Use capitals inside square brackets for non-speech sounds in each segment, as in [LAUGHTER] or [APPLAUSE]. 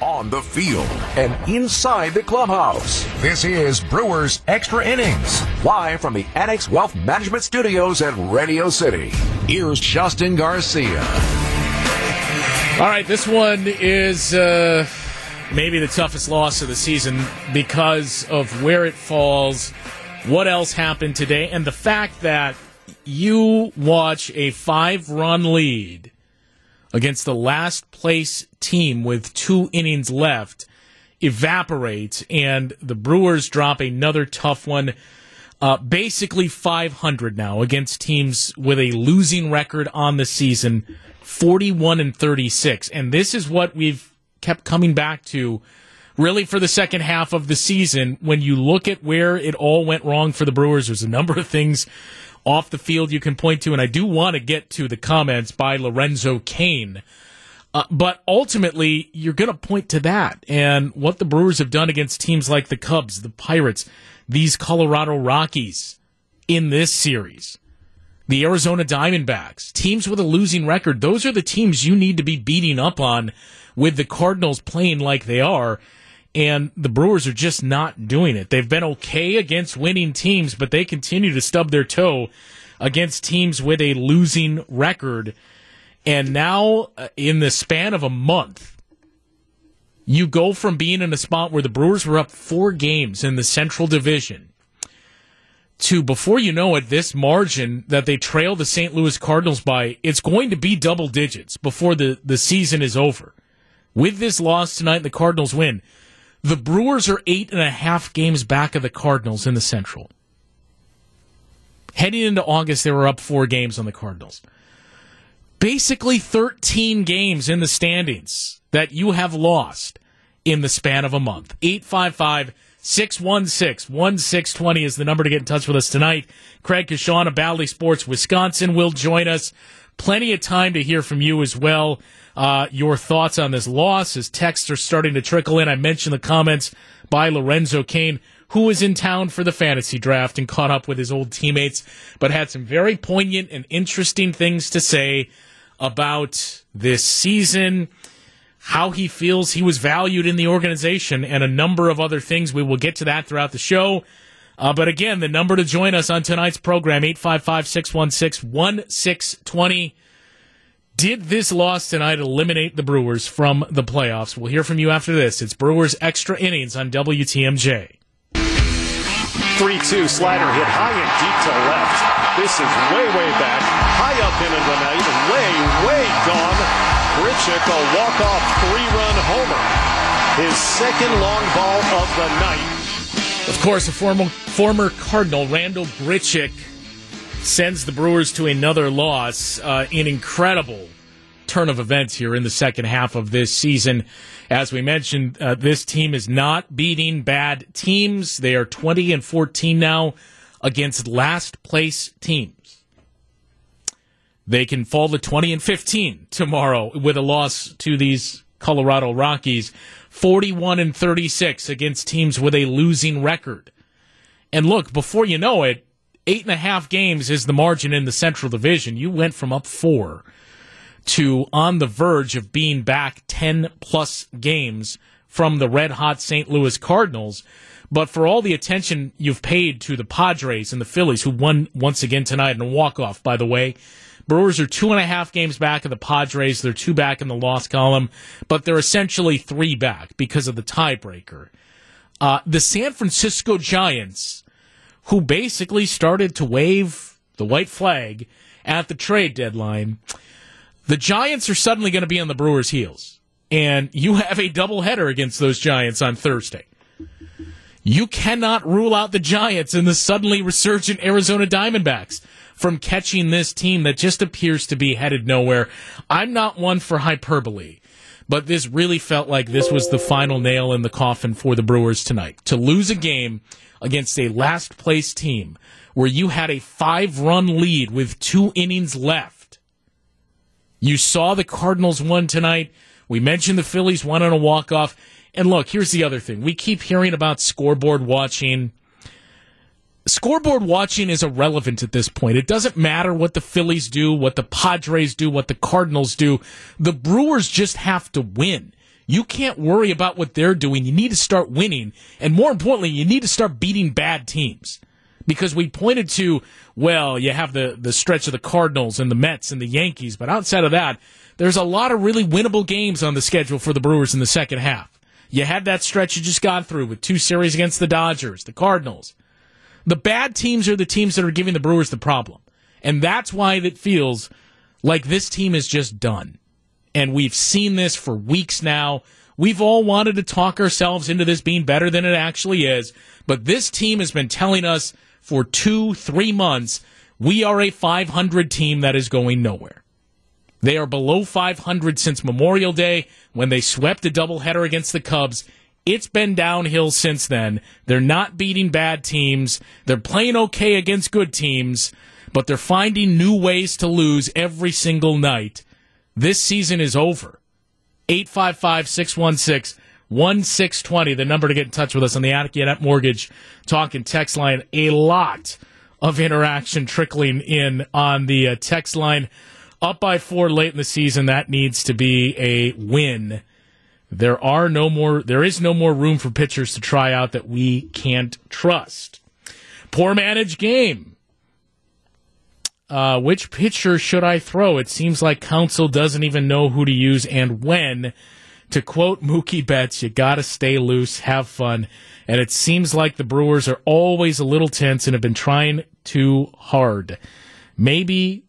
on the field, and inside the clubhouse. This is Brewers Extra Innings, live from the Annex Wealth Management Studios at Radio City. Here's Justin Garcia. All right, this one is uh, maybe the toughest loss of the season because of where it falls, what else happened today, and the fact that you watch a five run lead against the last place team with two innings left evaporates, and the Brewers drop another tough one. Uh, basically 500 now against teams with a losing record on the season 41 and 36. And this is what we've kept coming back to really for the second half of the season. When you look at where it all went wrong for the Brewers, there's a number of things off the field you can point to. And I do want to get to the comments by Lorenzo Cain. Uh, but ultimately, you're going to point to that and what the Brewers have done against teams like the Cubs, the Pirates, these Colorado Rockies in this series the Arizona Diamondbacks, teams with a losing record. Those are the teams you need to be beating up on with the Cardinals playing like they are. And the Brewers are just not doing it. They've been okay against winning teams, but they continue to stub their toe against teams with a losing record. And now, uh, in the span of a month, you go from being in a spot where the Brewers were up four games in the Central Division to before you know it, this margin that they trail the St. Louis Cardinals by, it's going to be double digits before the, the season is over. With this loss tonight, the Cardinals win. The Brewers are eight and a half games back of the Cardinals in the Central. Heading into August, they were up four games on the Cardinals. Basically, 13 games in the standings that you have lost in the span of a month. 855- 616 1620 is the number to get in touch with us tonight. Craig Coshun of Bally Sports Wisconsin will join us. Plenty of time to hear from you as well. Uh, your thoughts on this loss as texts are starting to trickle in. I mentioned the comments by Lorenzo Cain, who was in town for the fantasy draft and caught up with his old teammates, but had some very poignant and interesting things to say about this season how he feels he was valued in the organization, and a number of other things. We will get to that throughout the show. Uh, but again, the number to join us on tonight's program, 855 616 1620. Did this loss tonight eliminate the Brewers from the playoffs? We'll hear from you after this. It's Brewers Extra Innings on WTMJ. 3 2 slider hit high and deep to left. This is way, way back, high up into the night, way, way gone Grichuk a walk-off three-run homer. His second long ball of the night. Of course, a former former Cardinal, Randal Grichuk, sends the Brewers to another loss. Uh, an incredible turn of events here in the second half of this season. As we mentioned, uh, this team is not beating bad teams. They are 20 and 14 now against last place teams. They can fall to 20 and 15 tomorrow with a loss to these Colorado Rockies, 41 and 36 against teams with a losing record. And look, before you know it, eight and a half games is the margin in the Central Division. You went from up four to on the verge of being back 10 plus games from the red hot St. Louis Cardinals. But for all the attention you've paid to the Padres and the Phillies, who won once again tonight in a walk off, by the way, Brewers are two and a half games back of the Padres. They're two back in the loss column, but they're essentially three back because of the tiebreaker. Uh, the San Francisco Giants, who basically started to wave the white flag at the trade deadline, the Giants are suddenly going to be on the Brewers' heels. And you have a doubleheader against those Giants on Thursday. You cannot rule out the Giants and the suddenly resurgent Arizona Diamondbacks from catching this team that just appears to be headed nowhere. I'm not one for hyperbole, but this really felt like this was the final nail in the coffin for the Brewers tonight. To lose a game against a last place team where you had a five run lead with two innings left. You saw the Cardinals won tonight. We mentioned the Phillies won on a walk off. And look, here's the other thing. We keep hearing about scoreboard watching scoreboard watching is irrelevant at this point. It doesn't matter what the Phillies do, what the Padres do, what the Cardinals do. The Brewers just have to win. You can't worry about what they're doing. You need to start winning. And more importantly, you need to start beating bad teams. Because we pointed to, well, you have the, the stretch of the Cardinals and the Mets and the Yankees, but outside of that, there's a lot of really winnable games on the schedule for the Brewers in the second half. You had that stretch you just got through with two series against the Dodgers, the Cardinals. The bad teams are the teams that are giving the Brewers the problem. And that's why it feels like this team is just done. And we've seen this for weeks now. We've all wanted to talk ourselves into this being better than it actually is. But this team has been telling us for two, three months, we are a 500 team that is going nowhere. They are below 500 since Memorial Day when they swept a doubleheader against the Cubs. It's been downhill since then. They're not beating bad teams. They're playing okay against good teams, but they're finding new ways to lose every single night. This season is over. 855 616 1620, the number to get in touch with us on the Accunet Mortgage Talk and text line. A lot of interaction trickling in on the uh, text line. Up by four late in the season, that needs to be a win. There are no more, there is no more room for pitchers to try out that we can't trust. Poor managed game. Uh, which pitcher should I throw? It seems like Counsell doesn't even know who to use and when. To quote Mookie Betts, you gotta stay loose, have fun. And it seems like the Brewers are always a little tense and have been trying too hard. Maybe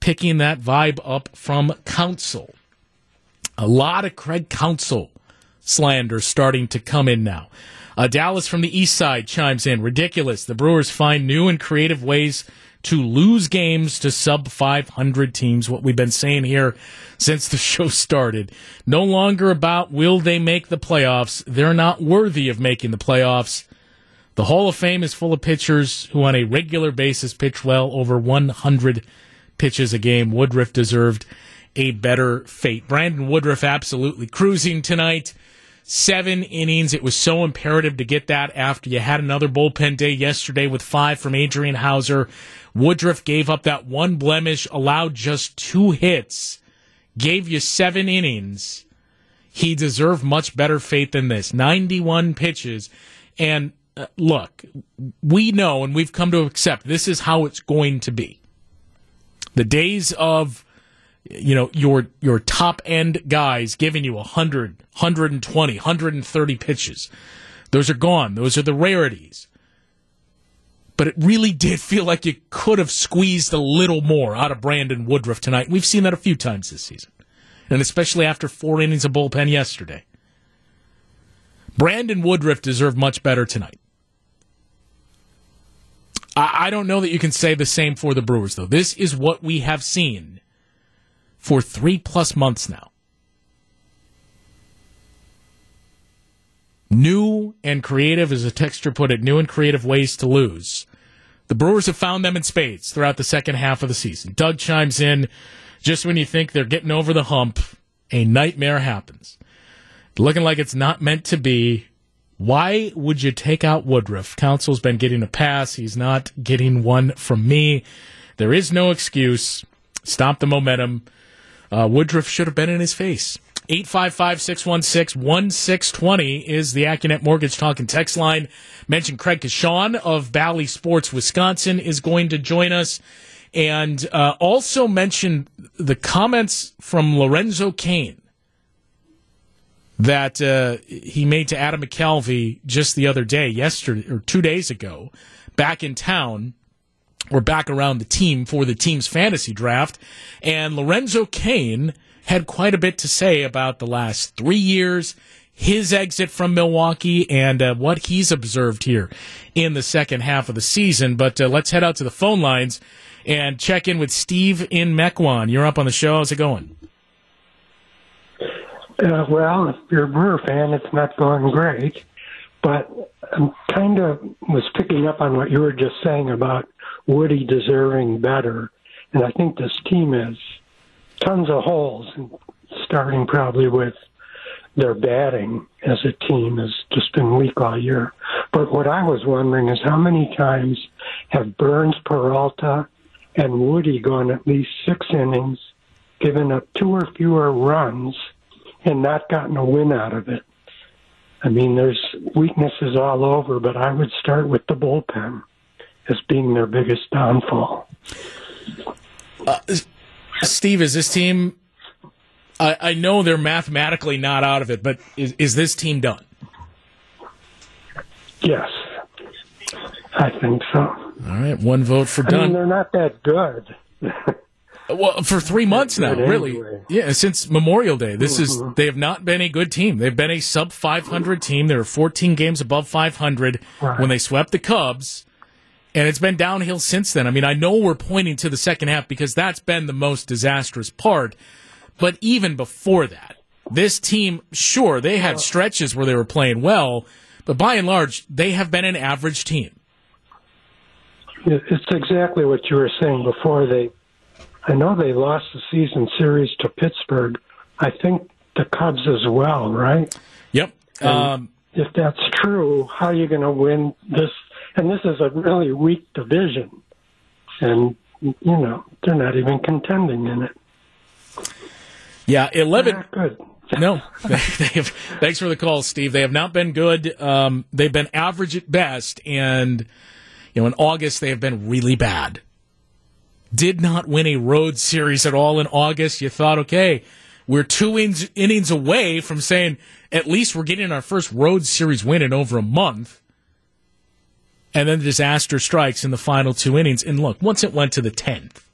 picking that vibe up from Counsell. A lot of Craig Counsell slander starting to come in now. Uh, Dallas from the east side chimes in. Ridiculous. The Brewers find new and creative ways to lose games to sub 500 teams. What we've been saying here since the [LAUGHS] show started. No longer about will they make the playoffs. They're not worthy of making the playoffs. The Hall of Fame is full of pitchers who on a regular basis pitch well over 100 pitches a game. Woodruff deserved a better fate. Brandon Woodruff absolutely cruising tonight seven innings. It was so imperative to get that after you had another bullpen day yesterday with five from Adrian Houser. Woodruff gave up that one blemish, allowed just two hits, gave you seven innings. He deserved much better fate than this. 91 pitches. And uh, look, we know and we've come to accept this is how it's going to be. The days of you know your your top end guys giving you 100 120 130 pitches. Those are gone. Those are the rarities. But it really did feel like you could have squeezed a little more out of Brandon Woodruff tonight. We've seen that a few times this season. And especially after four innings of bullpen yesterday. Brandon Woodruff deserved much better tonight. I, I don't know that you can say the same for the Brewers though. This is what we have seen for three plus months now. New and creative, as a texture put it, new and creative ways to lose. The Brewers have found them in spades throughout the second half of the season. Doug chimes in just when you think they're getting over the hump, a nightmare happens. Looking like it's not meant to be. Why would you take out Woodruff? Counsell's been getting a pass. He's not getting one from me. There is no excuse. Stop the momentum. Uh, Woodruff should have been in his face. 855 616 1620 is the Accunet Mortgage Talk and Text line. Mentioned Craig Coshun of Bally Sports Wisconsin is going to join us. And uh, also mentioned the comments from Lorenzo Cain that uh, he made to Adam McCalvy just the other day, yesterday or two days ago, back in town we're back around the team for the team's fantasy draft. And Lorenzo Cain had quite a bit to say about the last three years, his exit from Milwaukee, and uh, what he's observed here in the second half of the season. But uh, let's head out to the phone lines and check in with Steve in Mequon. You're up on the show. How's it going? Uh, well, if you're a Brewer fan, it's not going great. But I'm kind of was picking up on what you were just saying about Woody deserving better. And I think this team has tons of holes, starting probably with their batting as a team has just been weak all year. But what I was wondering is how many times have Burnes, Peralta, and Woody gone at least six innings, given up two or fewer runs, and not gotten a win out of it. I mean, there's weaknesses all over, but I would start with the bullpen as being their biggest downfall. Uh, Steve, is this team? I, I, know they're mathematically not out of it, but is, is this team done? Yes, I think so. All right, one vote for done. I mean, they're not that good. [LAUGHS] well, for three months now, really. Yeah, since Memorial Day, this mm-hmm. is they have not been a good team. They've been a sub 500 team. They were 14 games above 500 right. when they swept the Cubs. And it's been downhill since then. I mean, I know we're pointing to the second half because that's been the most disastrous part. But even before that, this team, sure, they had stretches where they were playing well, but by and large, they have been an average team. It's exactly what you were saying before. They, I know they lost the season series to Pittsburgh. I think the Cubs as well, right? Yep. Um, if that's true, how are you going to win this? And this is a really weak division, and you know they're not even contending in it. Yeah, eleven. good. [LAUGHS] no, they have, thanks for the call, Steve. They have not been good. Um, they've been average at best, and you know, in August they have been really bad. Did not win a road series at all in August. You thought, okay, we're two innings, innings away from saying at least we're getting our first road series win in over a month. And then the disaster strikes in the final two innings. And look, once it went to the tenth,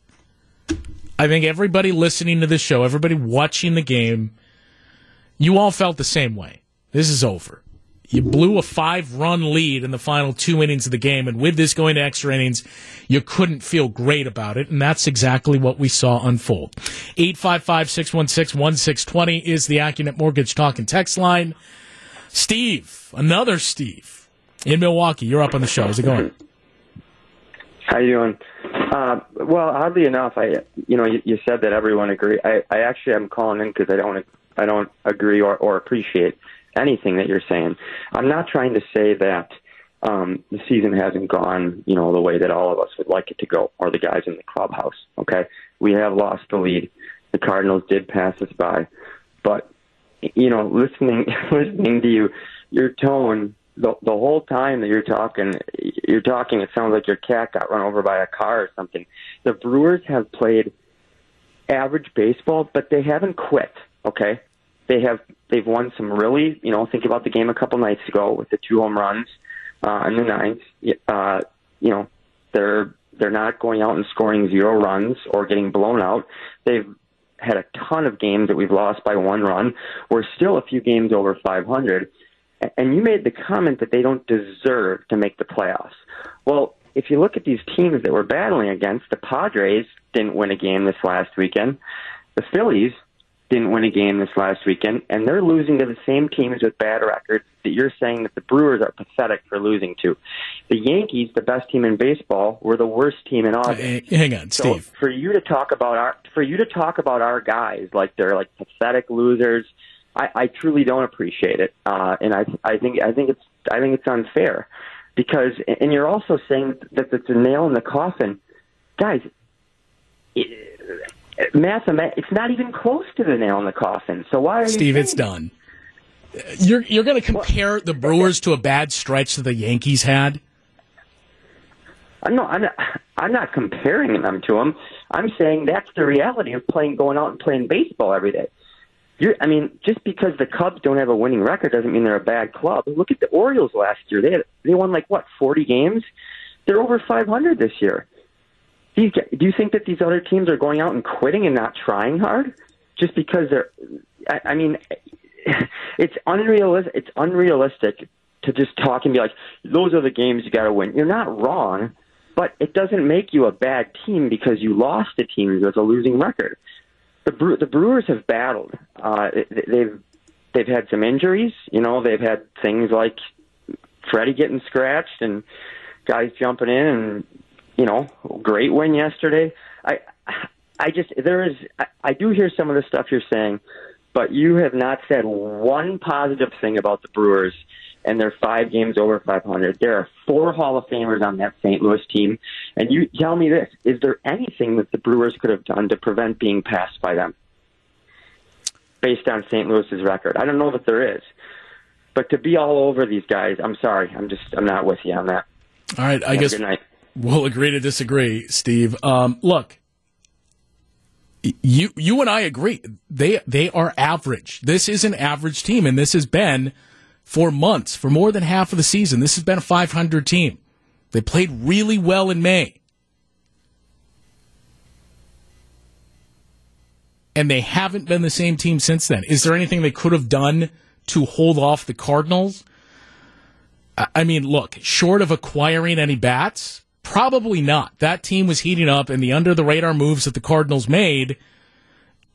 I think everybody listening to this show, everybody watching the game, you all felt the same way. This is over. You blew a five run lead in the final two innings of the game, and with this going to extra innings, you couldn't feel great about it, and that's exactly what we saw unfold. 855 616 1620 is the AccuNet Mortgage Talk and Text line. Steve, another Steve in Milwaukee, you're up on the show. How's it going? How you doing? Uh, well, oddly enough, I you know you, you said that everyone agree. I, I actually am calling in because I don't I don't agree or, or appreciate anything that you're saying. I'm not trying to say that um, the season hasn't gone you know the way that all of us would like it to go, or the guys in the clubhouse. Okay, we have lost the lead. The Cardinals did pass us by, but you know, listening [LAUGHS] listening to you, your tone the the whole time that you're talking, you're talking. It sounds like your cat got run over by a car or something. The Brewers have played average baseball, but they haven't quit. Okay, they have they've won some really. You know, think about the game a couple nights ago with the two home runs uh, in the ninth. Uh, you know, they're they're not going out and scoring zero runs or getting blown out. They've had a ton of games that we've lost by one run. We're still a few games over 500 and you made the comment that they don't deserve to make the playoffs. Well, if you look at these teams that we're battling against, the Padres didn't win a game this last weekend. The Phillies didn't win a game this last weekend, and they're losing to the same teams with bad records that you're saying that the Brewers are pathetic for losing to. The Yankees, the best team in baseball, were the worst team in August. hang on, so Steve. For you to talk about our for you to talk about our guys like they're like pathetic losers, I, I truly don't appreciate it, uh, and I I think I think it's I think it's unfair because and you're also saying that it's a nail in the coffin, guys. It, mathemat- it's not even close to the nail in the coffin. So why are you Steve? It's done. You're you're going to compare the Brewers to a bad stretch that the Yankees had. No, I'm not, I'm not comparing them to them. I'm saying that's the reality of playing, going out and playing baseball every day. You're, I mean, just because the Cubs don't have a winning record doesn't mean they're a bad club. Look at the Orioles last year; they had they won like what forty games. They're over five hundred this year. These, do you think that these other teams are going out and quitting and not trying hard just because they're? I, I mean, [LAUGHS] it's unrealistic. It's unrealistic to just talk and be like, "Those are the games you got to win." You're not wrong, but it doesn't make you a bad team because you lost a team with a losing record the Bre- the Brewers have battled. Uh, they've they've had some injuries. You know, they've had things like Freddy getting scratched and guys jumping in, and you know, great win yesterday. I I just there is I, I do hear some of the stuff you're saying, but you have not said one positive thing about the Brewers and they're five games over 500. There are four Hall of Famers on that St. Louis team. And you tell me this: is there anything that the Brewers could have done to prevent being passed by them? based on St. Louis's record. I don't know that there is. But to be all over these guys, I'm sorry. I'm just I'm not with you on that. All right, I Have guess we'll agree to disagree, Steve. Um, look, you you and I agree. They they are average. This is an average team, and this has been for months, for more than half of the season. This has been a 500 team. They played really well in May. And they haven't been the same team since then. Is there anything they could have done to hold off the Cardinals? I mean, look, short of acquiring any bats, probably not. That team was heating up, and the under the radar moves that the Cardinals made,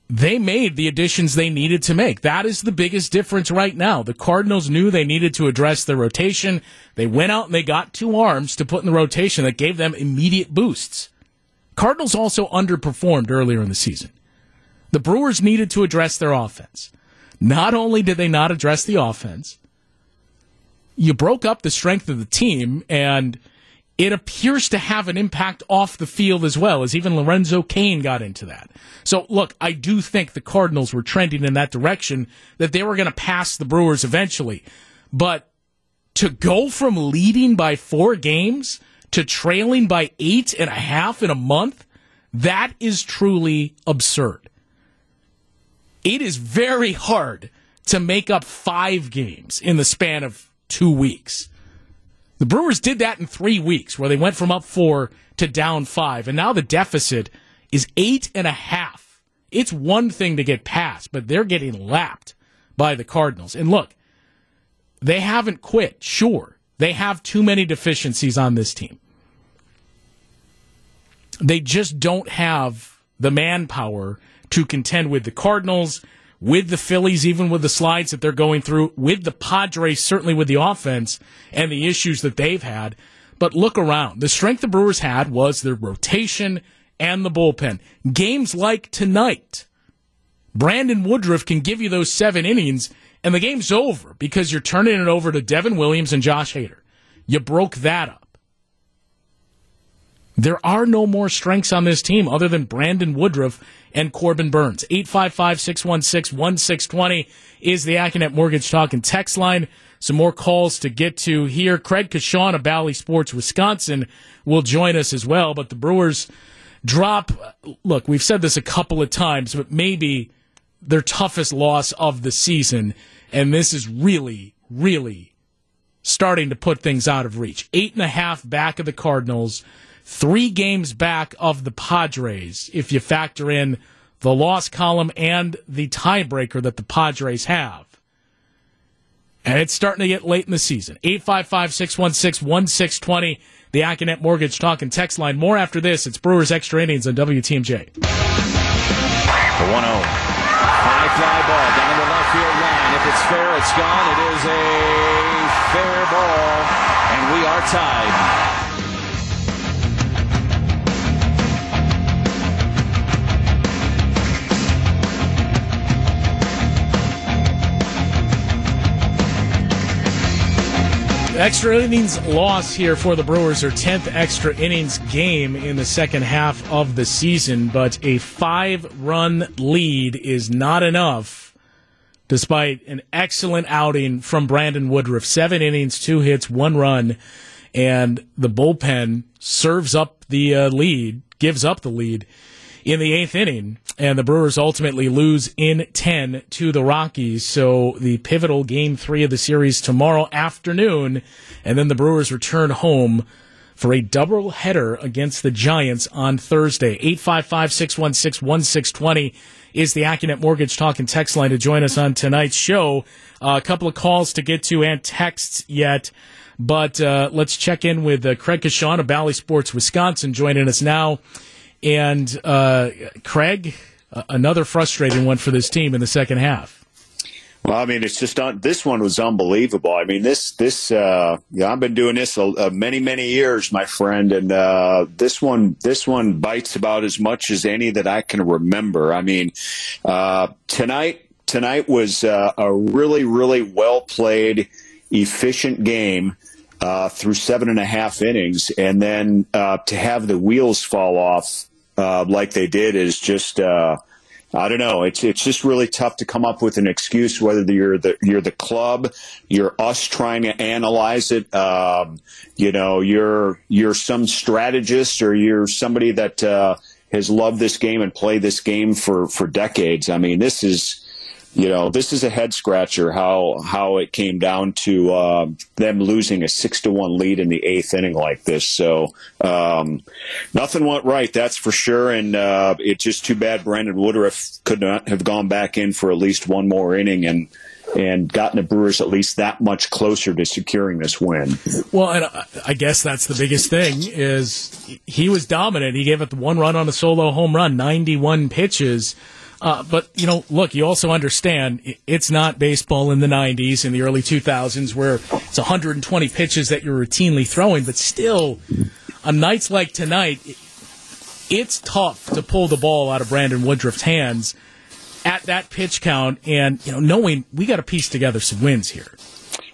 they made the additions they needed to make. That is the biggest difference right now. The Cardinals knew they needed to address their rotation. They went out and they got two arms to put in the rotation that gave them immediate boosts. Cardinals also underperformed earlier in the season. The Brewers needed to address their offense. Not only did they not address the offense, you broke up the strength of the team and it appears to have an impact off the field as well, as even Lorenzo Cain got into that. So, look, I do think the Cardinals were trending in that direction, that they were going to pass the Brewers eventually. But to go from leading by four games to trailing by eight and a half in a month, that is truly absurd. It is very hard to make up five games in the span of two weeks. The Brewers did that in three weeks, where they went from up four to down five, and now the deficit is eight and a half. It's one thing to get past, but they're getting lapped by the Cardinals. And look, they haven't quit, sure. They have too many deficiencies on this team. They just don't have the manpower to contend with the Cardinals with the Phillies, even with the slides that they're going through, with the Padres, certainly with the offense and the issues that they've had. But look around. The strength the Brewers had was their rotation and the bullpen. Games like tonight, Brandon Woodruff can give you those seven innings, and the game's over because you're turning it over to Devin Williams and Josh Hader. You broke that up. There are no more strengths on this team other than Brandon Woodruff and Corbin Burnes. 855 616 1620 is the Accunet Mortgage Talk and text line. Some more calls to get to here. Craig Coshun of Bally Sports Wisconsin will join us as well. But the Brewers drop. Look, we've said this a couple of times, but maybe their toughest loss of the season. And this is really, really starting to put things out of reach. Eight and a half back of the Cardinals three games back of the Padres if you factor in the loss column and the tiebreaker that the Padres have. And it's starting to get late in the season. 855 616 1620, the Accunet Mortgage Talk and Text line. More after this. It's Brewers Extra Innings on WTMJ. The 1 0. High fly ball down the left field line. If it's fair, it's gone. It is a fair ball, and we are tied. Extra innings loss here for the Brewers, their 10th extra innings game in the second half of the season, but a five run lead is not enough despite an excellent outing from Brandon Woodruff. Seven innings, two hits, one run, and the bullpen serves up the uh, lead, gives up the lead in the eighth inning, and the Brewers ultimately lose in 10 to the Rockies. So the pivotal game three of the series tomorrow afternoon, and then the Brewers return home for a double header against the Giants on Thursday. 855 616 1620 is the Accunet Mortgage Talk and Text line to join us on tonight's show. Uh, a couple of calls to get to and texts yet. But uh, let's check in with uh, Craig Coshun of Bally Sports Wisconsin joining us now. And uh, Craig, another frustrating one for this team in the second half. Well, I mean, it's just un- this one was unbelievable. I mean, this this uh, yeah, I've been doing this a many many years, my friend, and uh, this one this one bites about as much as any that I can remember. I mean, uh, tonight tonight was uh, a really really well played, efficient game uh, through seven and a half innings, and then uh, to have the wheels fall off uh, like they did is just. Uh, I don't know. It's it's just really tough to come up with an excuse whether you're the you're the club, you're us trying to analyze it. Um, you know, you're you're some strategist or you're somebody that uh, has loved this game and played this game for for decades. I mean, this is you know, this is a head scratcher how how it came down to uh, them losing a six to one lead in the eighth inning like this. So um, nothing went right, that's for sure. And uh, it's just too bad Brandon Woodruff could not have gone back in for at least one more inning and and gotten the Brewers at least that much closer to securing this win. Well, and I guess that's the biggest thing is he was dominant. He gave up one run on a solo home run, 91 pitches. Uh, but you know, look, you also understand it's not baseball in the '90s and the early 2000s where it's 120 pitches that you're routinely throwing. But still, on nights like tonight, it's tough to pull the ball out of Brandon Woodruff's hands at that pitch count, and you know, knowing we got to piece together some wins here.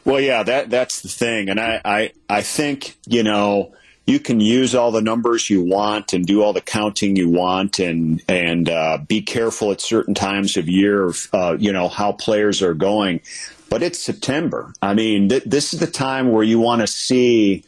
Well, yeah, that that's the thing, and I I, I think you know you can use all the numbers you want and do all the counting you want and and uh, be careful at certain times of year of uh, you know how players are going. But it's september. I mean th- this is the time where you want to see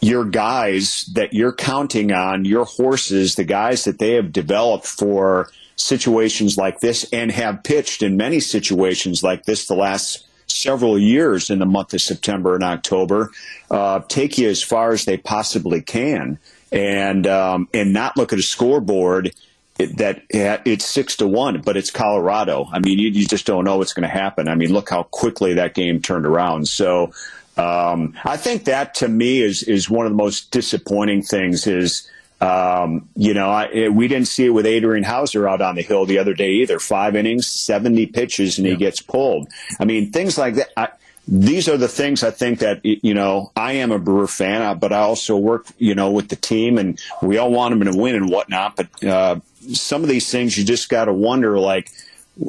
your guys that you're counting on your horses the guys that they have developed for situations like this and have pitched in many situations like this the last several years in the month of September and October, uh, take you as far as they possibly can, and um, and not look at a scoreboard that it's six to one, but it's Colorado. I mean, you, you just don't know what's going to happen. I mean, look how quickly that game turned around. So. Um, I think that to me is is one of the most disappointing things is um, you know, I, it, we didn't see it with Adrian Houser out on the hill the other day either. Five innings, 70 pitches, and yeah. he gets pulled. I mean, things like that. I, these are the things I think that, you know, I am a Brewer fan, uh, but I also work, you know, with the team and we all want them to win and whatnot. But uh, some of these things you just got to wonder, like,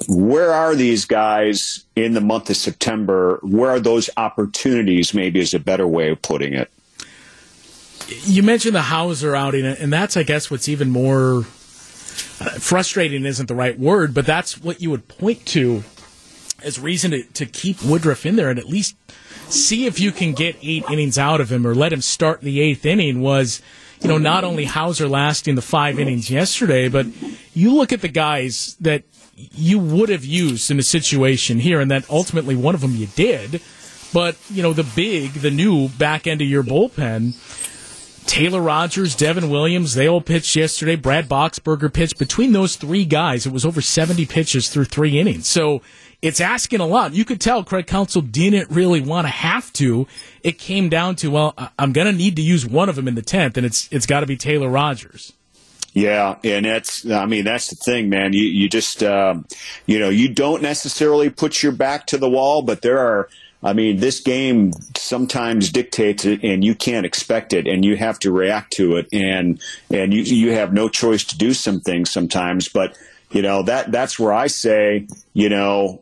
where are these guys in the month of September? Where are those opportunities, maybe is a better way of putting it? You mentioned the Houser outing, and that's, I guess, what's even more uh, frustrating isn't the right word, but that's what you would point to as reason to, to keep Woodruff in there and at least see if you can get eight innings out of him or let him start the eighth inning was, you know, not only Houser lasting the five innings yesterday, but you look at the guys that you would have used in a situation here and that ultimately one of them you did. But, you know, the big, the new back end of your bullpen, Taylor Rogers, Devin Williams, they all pitched yesterday. Brad Boxberger pitched. Between those three guys, it was over 70 pitches through three innings. So it's asking a lot. You could tell Craig Counsell didn't really want to have to. It came down to, well, I'm going to need to use one of them in the 10th, and it's it's got to be Taylor Rogers. Yeah, and that's I mean that's the thing, man. You you just um, you know you don't necessarily put your back to the wall, but there are I mean, this game sometimes dictates it, and you can't expect it, and you have to react to it, and and you you have no choice to do some things sometimes. But you know that that's where I say, you know,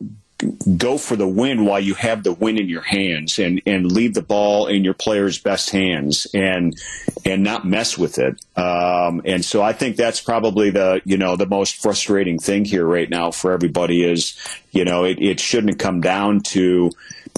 go for the win while you have the win in your hands, and and leave the ball in your players' best hands, and and not mess with it. Um, and so I think that's probably the you know the most frustrating thing here right now for everybody is you know it, it shouldn't come down to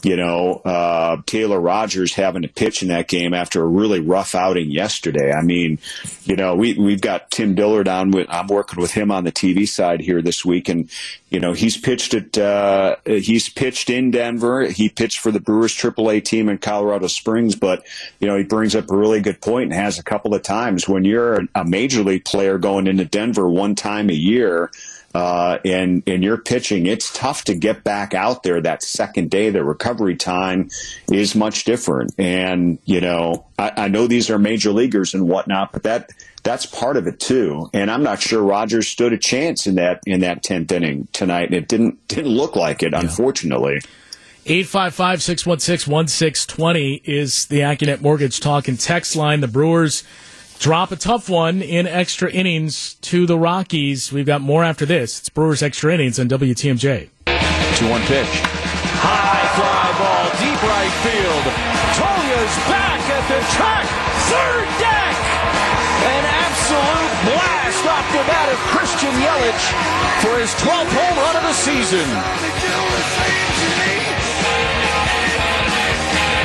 you know, uh, Taylor Rogers having to pitch in that game after a really rough outing yesterday. I mean, you know, we, we've got Tim Dillard on with, I'm working with him on the TV side here this week and, you know, he's pitched at, uh, he's pitched in Denver. He pitched for the Brewers AAA team in Colorado Springs, but, you know, he brings up a really good point and has a couple of times when you're a major league player going into Denver one time a year, uh, and and you're pitching, it's tough to get back out there that second day. The recovery time is much different, and you know I, I know these are major leaguers and whatnot, but that that's part of it too. And I'm not sure Rogers stood a chance in that in that tenth inning tonight. And it didn't didn't look like it, yeah. unfortunately. 855 616 1620 is the AccuNet Mortgage Talk and text line. The Brewers drop a tough one in extra innings to the Rockies. We've got more after this. It's Brewers extra innings on WTMJ. 2 1 pitch. High fly ball, deep right field. Tonya's back at the track. Third deck. An absolute blast off the bat of Christian Yelich for his 12th home run of the season.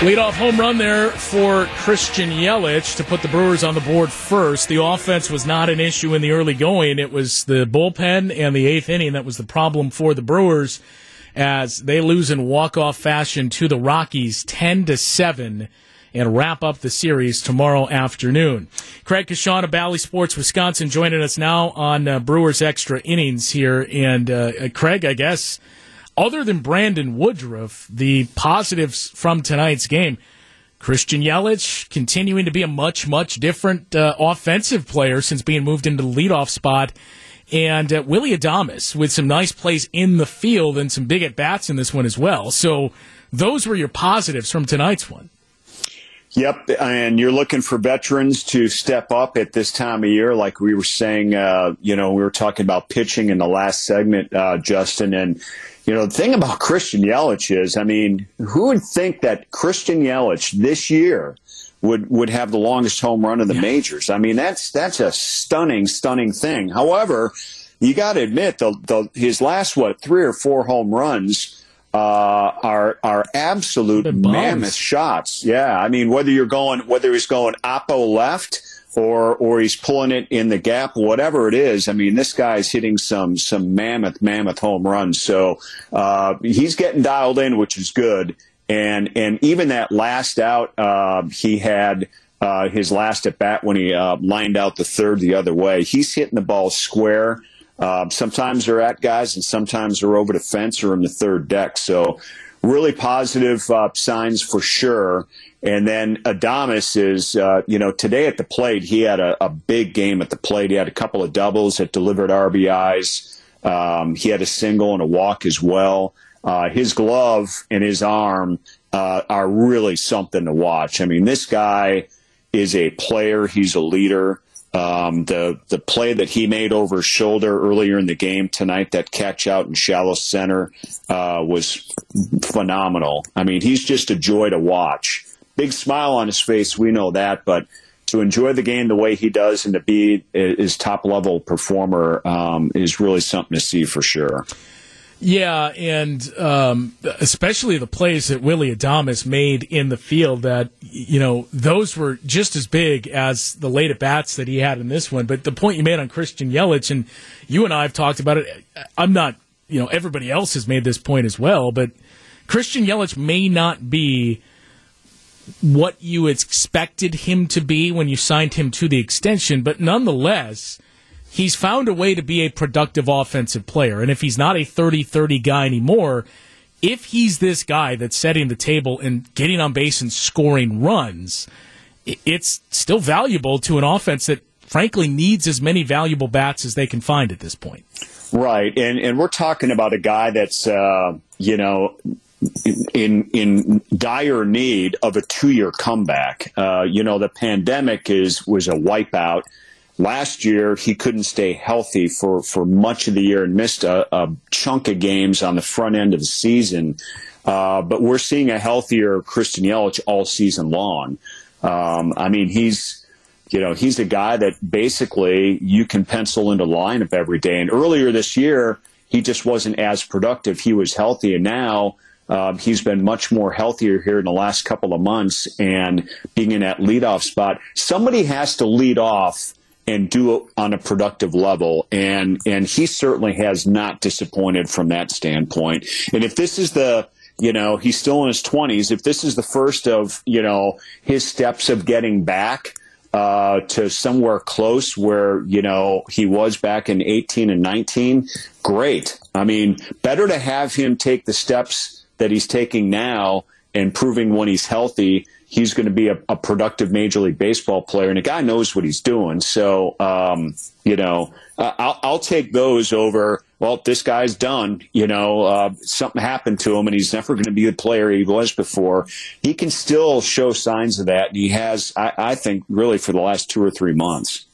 Leadoff home run there for Christian Yelich to put the Brewers on the board first. The offense was not an issue in the early going. It was the bullpen and the eighth inning that was the problem for the Brewers as they lose in walk-off fashion to the Rockies 10 to 7 and wrap up the series tomorrow afternoon. Craig Coshun of Bally Sports Wisconsin joining us now on uh, Brewers Extra Innings here. And uh, Craig, I guess other than Brandon Woodruff, the positives from tonight's game, Christian Yelich continuing to be a much, much different uh, offensive player since being moved into the leadoff spot. And uh, Willy Adames with some nice plays in the field and some big at bats in this one as well. So those were your positives from tonight's one. Yep, and you're looking for veterans to step up at this time of year, like we were saying. Uh, you know, we were talking about pitching in the last segment, uh, Justin, and you know, the thing about Christian Yelich is, I mean, who would think that Christian Yelich this year would would have the longest home run in the yeah. majors? I mean, that's that's a stunning, stunning thing. However, you got to admit, the, the his last what three or four home runs. Uh, are are absolute mammoth shots. Yeah, I mean whether you're going whether he's going oppo left or or he's pulling it in the gap, whatever it is. I mean, this guy's hitting some some mammoth mammoth home runs. So uh, he's getting dialed in, which is good. And and even that last out, uh, he had. Uh, his last at bat when he uh, lined out the third the other way. He's hitting the ball square. Uh, sometimes they're at guys, and sometimes they're over the fence or in the third deck. So, really positive uh, signs for sure. And then Adames is, uh, you know, today at the plate, he had a, a, big game at the plate. He had a couple of doubles that delivered RBIs. Um, he had a single and a walk as well. Uh, his glove and his arm uh, are really something to watch. I mean, this guy is a player. He's a leader. Um, the the play that he made over shoulder earlier in the game tonight, that catch out in shallow center, uh, was phenomenal. I mean, he's just a joy to watch big smile on his face. We know that, but to enjoy the game the way he does and to be his top level performer um, is really something to see for sure. Yeah, and um, especially the plays that Willy Adames made in the field that, you know, those were just as big as the late at bats that he had in this one. But the point you made on Christian Yelich, and you and I have talked about it, I'm not, you know, everybody else has made this point as well, but Christian Yelich may not be what you expected him to be when you signed him to the extension, but nonetheless, he's found a way to be a productive offensive player. And if he's not a 30 30 guy anymore, if he's this guy that's setting the table and getting on base and scoring runs, it's still valuable to an offense that frankly needs as many valuable bats as they can find at this point. Right, and and we're talking about a guy that's uh, you know in in dire need of a two year comeback. Uh, you know, the pandemic is was a wipeout. Last year, he couldn't stay healthy for, for much of the year and missed a, a chunk of games on the front end of the season. Uh, but we're seeing a healthier Christian Yelich all season long. Um, I mean, he's you know he's a guy that basically you can pencil into lineup every day. And earlier this year, he just wasn't as productive. He was healthy, and now uh, he's been much more healthier here in the last couple of months and being in that leadoff spot. Somebody has to lead off and do it on a productive level. And, and he certainly has not disappointed from that standpoint. And if this is the, you know, he's still in his 20s, if this is the first of, you know, his steps of getting back, uh, to somewhere close where you know he was back in 18 and 19 great i mean better to have him take the steps that he's taking now and proving when he's healthy, he's going to be a, a, productive Major League Baseball player. And the guy knows what he's doing. So, um, you know, uh, I'll, I'll, take those over. Well, this guy's done. You know, uh, something happened to him, and he's never going to be the player he was before. He can still show signs of that, and he has. I, I think, really, for the last two or three months.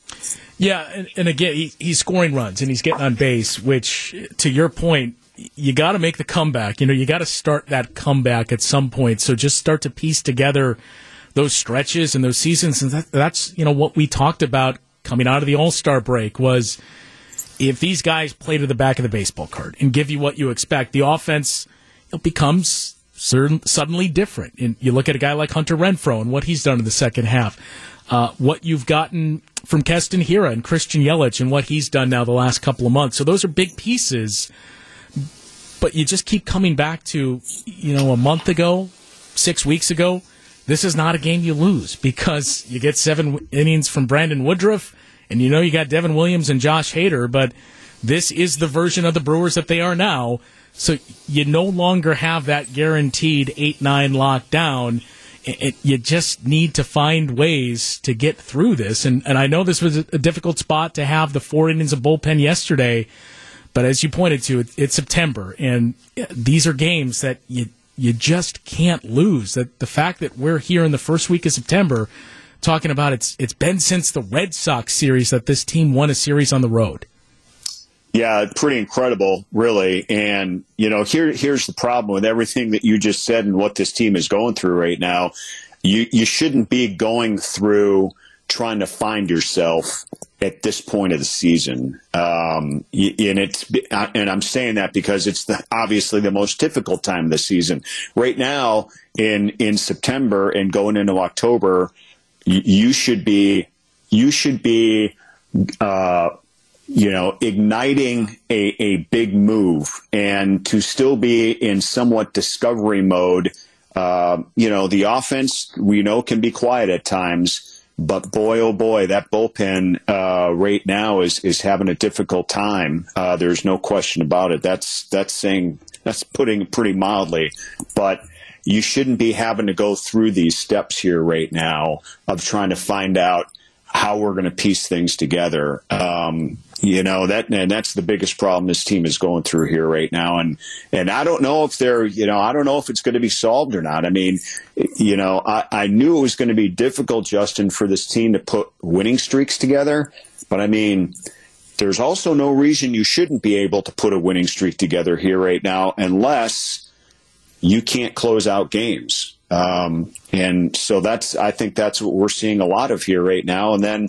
Yeah, and, and again, he, he's scoring runs and he's getting on base, which, to your point, you got to make the comeback. You know, you got to start that comeback at some point. So just start to piece together those stretches and those seasons, and that, that's you know what we talked about coming out of the All Star break was if these guys play to the back of the baseball card and give you what you expect, the offense it becomes certain, suddenly different. And you look at a guy like Hunter Renfroe and what he's done in the second half. Uh, what you've gotten from Keston Hiura and Christian Yelich and what he's done now the last couple of months. So those are big pieces. But you just keep coming back to, you know, a month ago, six weeks ago, this is not a game you lose because you get seven innings from Brandon Woodruff and you know you got Devin Williams and Josh Hader, but this is the version of the Brewers that they are now. So you no longer have that guaranteed 8 9 lockdown. It, you just need to find ways to get through this. And, and I know this was a difficult spot to have the four innings of bullpen yesterday, but as you pointed to, it, it's September, and uh, these are games that you you just can't lose. That the fact that we're here in the first week of September talking about it's it's been since the Red Sox series that this team won a series on the road. Yeah, pretty incredible, really. And you know, here here's the problem with everything that you just said and what this team is going through right now. You you shouldn't be going through trying to find yourself at this point of the season. Um, and it's and I'm saying that because it's the, obviously the most difficult time of the season right now in in September and going into October. You, should be you should be uh, you know, igniting a, a big move and to still be in somewhat discovery mode. Uh, you know, the offense we know can be quiet at times, but boy, oh boy, that bullpen uh, right now is is having a difficult time. Uh, there's no question about it. That's that's saying that's putting it pretty mildly, but you shouldn't be having to go through these steps here right now of trying to find out how we're going to piece things together. Um, you know that, and that's the biggest problem this team is going through here right now. And and I don't know if they're, you know, I don't know if it's going to be solved or not. I mean, you know, I, I knew it was going to be difficult, Justin, for this team to put winning streaks together. But I mean, there's also no reason you shouldn't be able to put a winning streak together here right now, unless you can't close out games. Um, and so that's, I think that's what we're seeing a lot of here right now. And then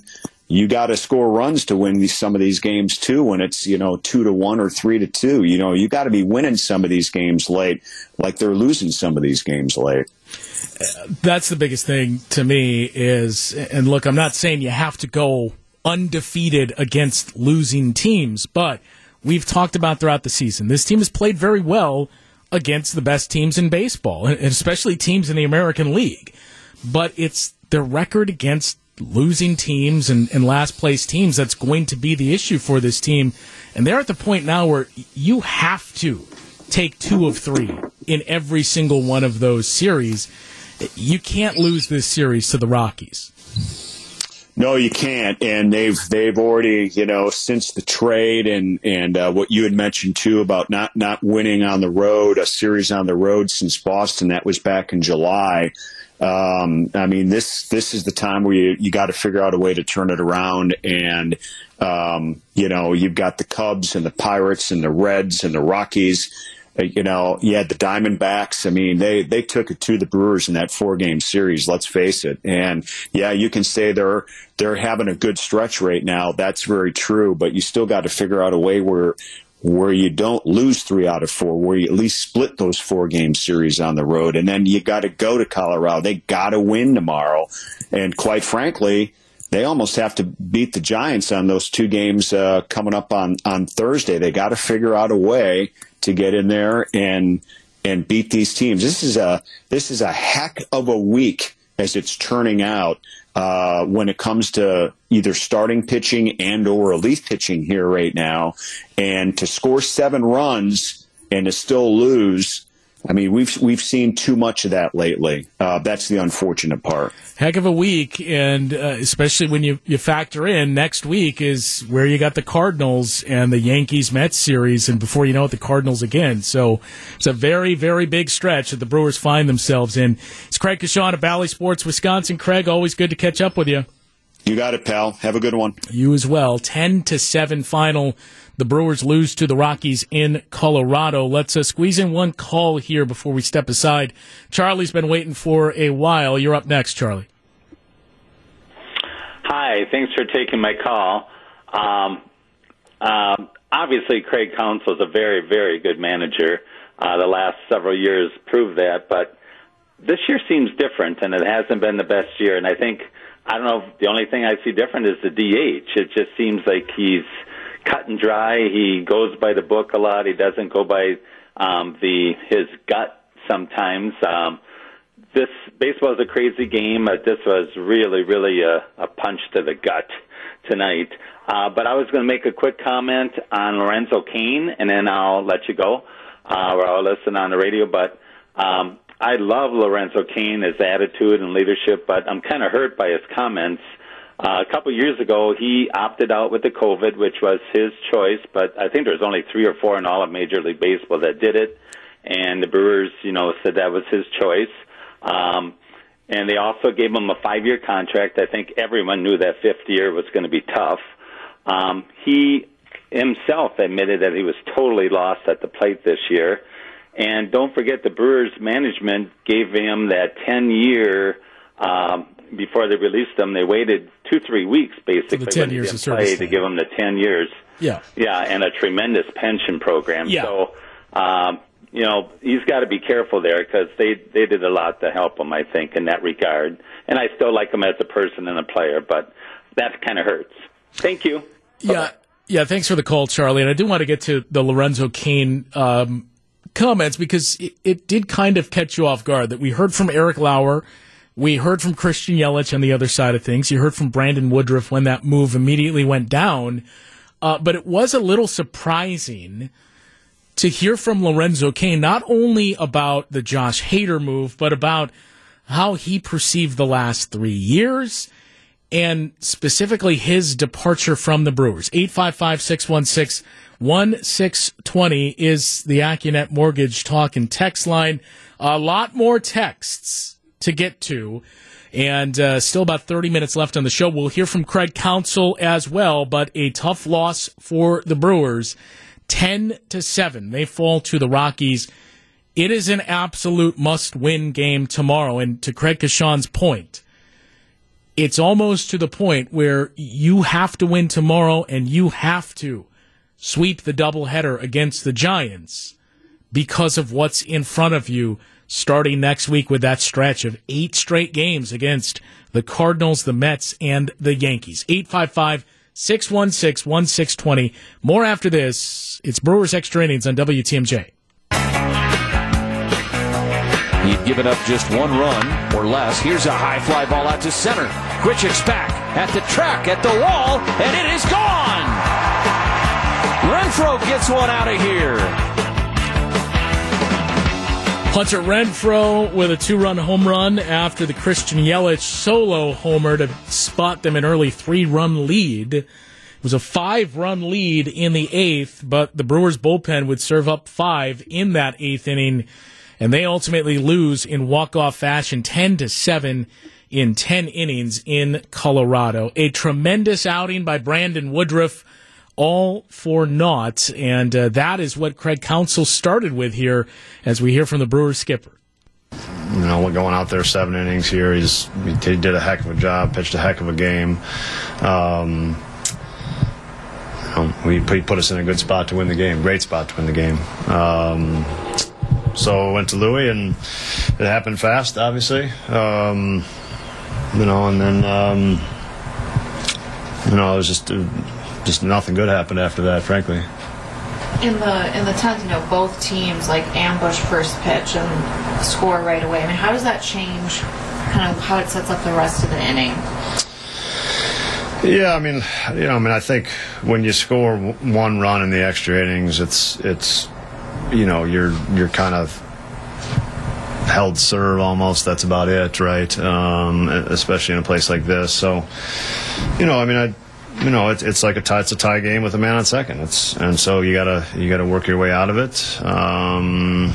you got to score runs to win these, some of these games too. When it's, you know, two to one or three to two, you know, you got to be winning some of these games late, like they're losing some of these games late. That's the biggest thing to me is, and look, I'm not saying you have to go undefeated against losing teams, but we've talked about throughout the season. This team has played very well against the best teams in baseball, and especially teams in the American League. But it's their record against losing teams and, and last place teams that's going to be the issue for this team. And they're at the point now where you have to take two of three in every single one of those series. You can't lose this series to the Rockies. No, you can't. And they've they've already, you know, since the trade and and uh, what you had mentioned too about not not winning on the road, a series on the road since Boston. That was back in July. Um, I mean, this this is the time where you you got to figure out a way to turn it around. And um, you know, you've got the Cubs and the Pirates and the Reds and the Rockies uh, you know, you had the Diamondbacks. I mean, they they took it to the Brewers in that four game series. Let's face it. And yeah, you can say they're they're having a good stretch right now. That's very true. But you still got to figure out a way where where you don't lose three out of four, where you at least split those four game series on the road, and then you got to go to Colorado. They got to win tomorrow. And quite frankly, they almost have to beat the Giants on those two games uh, coming up on on Thursday. They got to figure out a way to get in there and and beat these teams. This is a this is a heck of a week as it's turning out uh, when it comes to either starting pitching and or relief pitching here right now, and to score seven runs and to still lose I mean, we've we've seen too much of that lately. Uh, that's the unfortunate part. Heck of a week, and uh, especially when you, you factor in next week is where you got the Cardinals and the Yankees Mets series, and before you know it, the Cardinals again. So it's a very very big stretch that the Brewers find themselves in. It's Craig Coshun of Bally Sports Wisconsin. Craig, always good to catch up with you. You got it, pal. Have a good one. You as well. Ten to seven final the Brewers lose to the Rockies in Colorado. Let's uh, squeeze in one call here before we step aside. Charlie's been waiting for a while. You're up next, Charlie. Hi, thanks for taking my call. Um, um, obviously, Craig Counsell is a very, very good manager. Uh, the last several years prove that, but this year seems different, and it hasn't been the best year. And I think I don't know. The only thing I see different is the DH. It just seems like he's cut and dry. He goes by the book a lot. He doesn't go by um, the his gut sometimes. Um, this baseball is a crazy game. Uh, this was really, really a, a punch to the gut tonight. Uh, but I was going to make a quick comment on Lorenzo Cain, and then I'll let you go, uh, or I'll listen on the radio. But um, I love Lorenzo Cain, his attitude and leadership, but I'm kind of hurt by his comments. Uh, a couple years ago, he opted out with the COVID, which was his choice, but I think there was only three or four in all of Major League Baseball that did it, and the Brewers, you know, said that was his choice. Um, and they also gave him a five-year contract. I think everyone knew that fifth year was going to be tough. Um, he himself admitted that he was totally lost at the plate this year. And don't forget, the Brewers management gave him that 10 year um, before they released him. They waited two, three weeks basically ten when he years of service play to give them the 10 years. Yeah. Yeah, and a tremendous pension program. Yeah. So, um, you know, he's got to be careful there because they they did a lot to help him, I think, in that regard. And I still like him as a person and a player, but that kind of hurts. Thank you. Yeah, yeah. Thanks for the call, Charlie. And I do want to get to the Lorenzo Cain um, comments because it, it did kind of catch you off guard that we heard from Eric Lauer, we heard from Christian Yelich on the other side of things. You heard from Brandon Woodruff when that move immediately went down, uh, but it was a little surprising to hear from Lorenzo Cain not only about the Josh Hader move, but about how he perceived the last three years and specifically his departure from the Brewers. 855 616 1620 is the Accunet Mortgage Talk and Text line. A lot more texts to get to. And uh, still about 30 minutes left on the show. We'll hear from Craig Counsell as well, but a tough loss for the Brewers. 10 to 7. They fall to the Rockies. It is an absolute must win game tomorrow. And to Craig Coshun's point, it's almost to the point where you have to win tomorrow and you have to sweep the doubleheader against the Giants because of what's in front of you starting next week with that stretch of eight straight games against the Cardinals, the Mets, and the Yankees. 855 616 1620. More after this. It's Brewers Extra Innings on WTMJ. He'd given up just one run or less. Here's a high fly ball out to center. Grichuk's back at the track, at the wall, and it is gone. Renfroe gets one out of here. Hunter Renfroe with a two-run home run after the Christian Yelich solo homer to spot them an early three-run lead. It was a five-run lead in the eighth, but the Brewers bullpen would serve up five in that eighth inning, and they ultimately lose in walk-off fashion, ten to seven in ten innings in Colorado. A tremendous outing by Brandon Woodruff all for naught. And uh, that is what Craig Counsell started with here as we hear from the Brewers skipper. you know, going out there seven innings here. He's he did a heck of a job, pitched a heck of a game. Um, we he put us in a good spot to win the game, great spot to win the game. Um, so went to Luis, and it happened fast, obviously. Um, you know, and then um, you know, it was just uh, just nothing good happened after that, frankly. in the in the tenth, you know, both teams like ambush first pitch and score right away. I mean, how does that change kind of how it sets up the rest of the inning? Yeah, I mean, you know, I mean, I think when you score w- one run in the extra innings, it's it's, you know, you're you're kind of held serve almost. That's about it, right? Um, especially in a place like this. So, you know, I mean, I, you know, it's it's like a tie, it's a tie game with a man on second. It's and so you gotta you gotta work your way out of it. Um,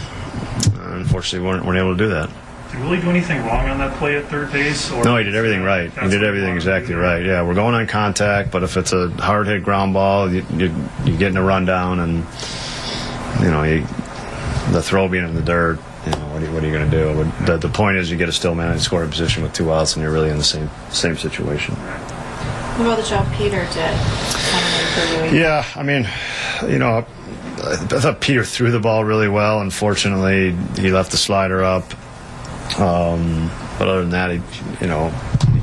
unfortunately, we weren't, weren't able to do that. Did Willy do anything wrong on that play at third base? Or No, he did everything right. He did everything exactly right. Yeah, we're going on contact, but if it's a hard hit ground ball, you, you, you're getting a rundown, and you know, you, the throw being in the dirt. You know, what are you, what are you going to do? The, the point is, you get a still man in scoring position with two outs, and you're really in the same same situation. What about the job Peter did? Yeah, I mean, you know, I thought Peter threw the ball really well. Unfortunately, he left the slider up. Um, but other than that, he, you know,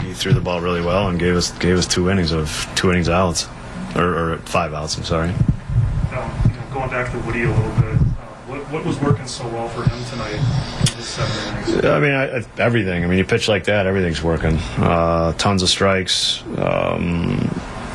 he threw the ball really well and gave us gave us two innings of two innings outs, or, or five outs. I'm sorry. Um, you know, going back to Woody a little bit, uh, what, what was working so well for him tonight in his seven innings? I mean, I, I- everything. I mean, you pitch like that, everything's working. Uh, tons of strikes. Um,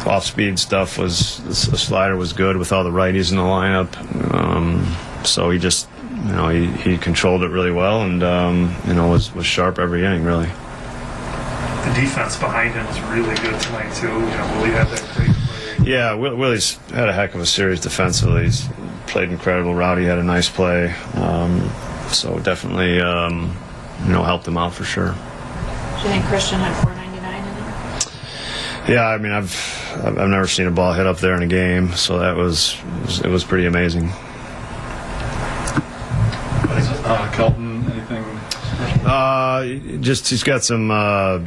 off speed stuff was the slider was good with all the righties in the lineup. Um, so he just, you know, he, he controlled it really well and um, you know was was sharp every inning really. The defense behind him was really good tonight too. You know, Willy had that great play. Yeah, Willy's had a heck of a series defensively. He's played incredible. Rowdy had a nice play. Um, so definitely, um, you know, helped them out for sure. Do you think Christian had 499 in it? Yeah, I mean, I've I've I've never seen a ball hit up there in a game, so that was it was, it was pretty amazing. Uh, Kolten, anything? Uh, just he's got some uh,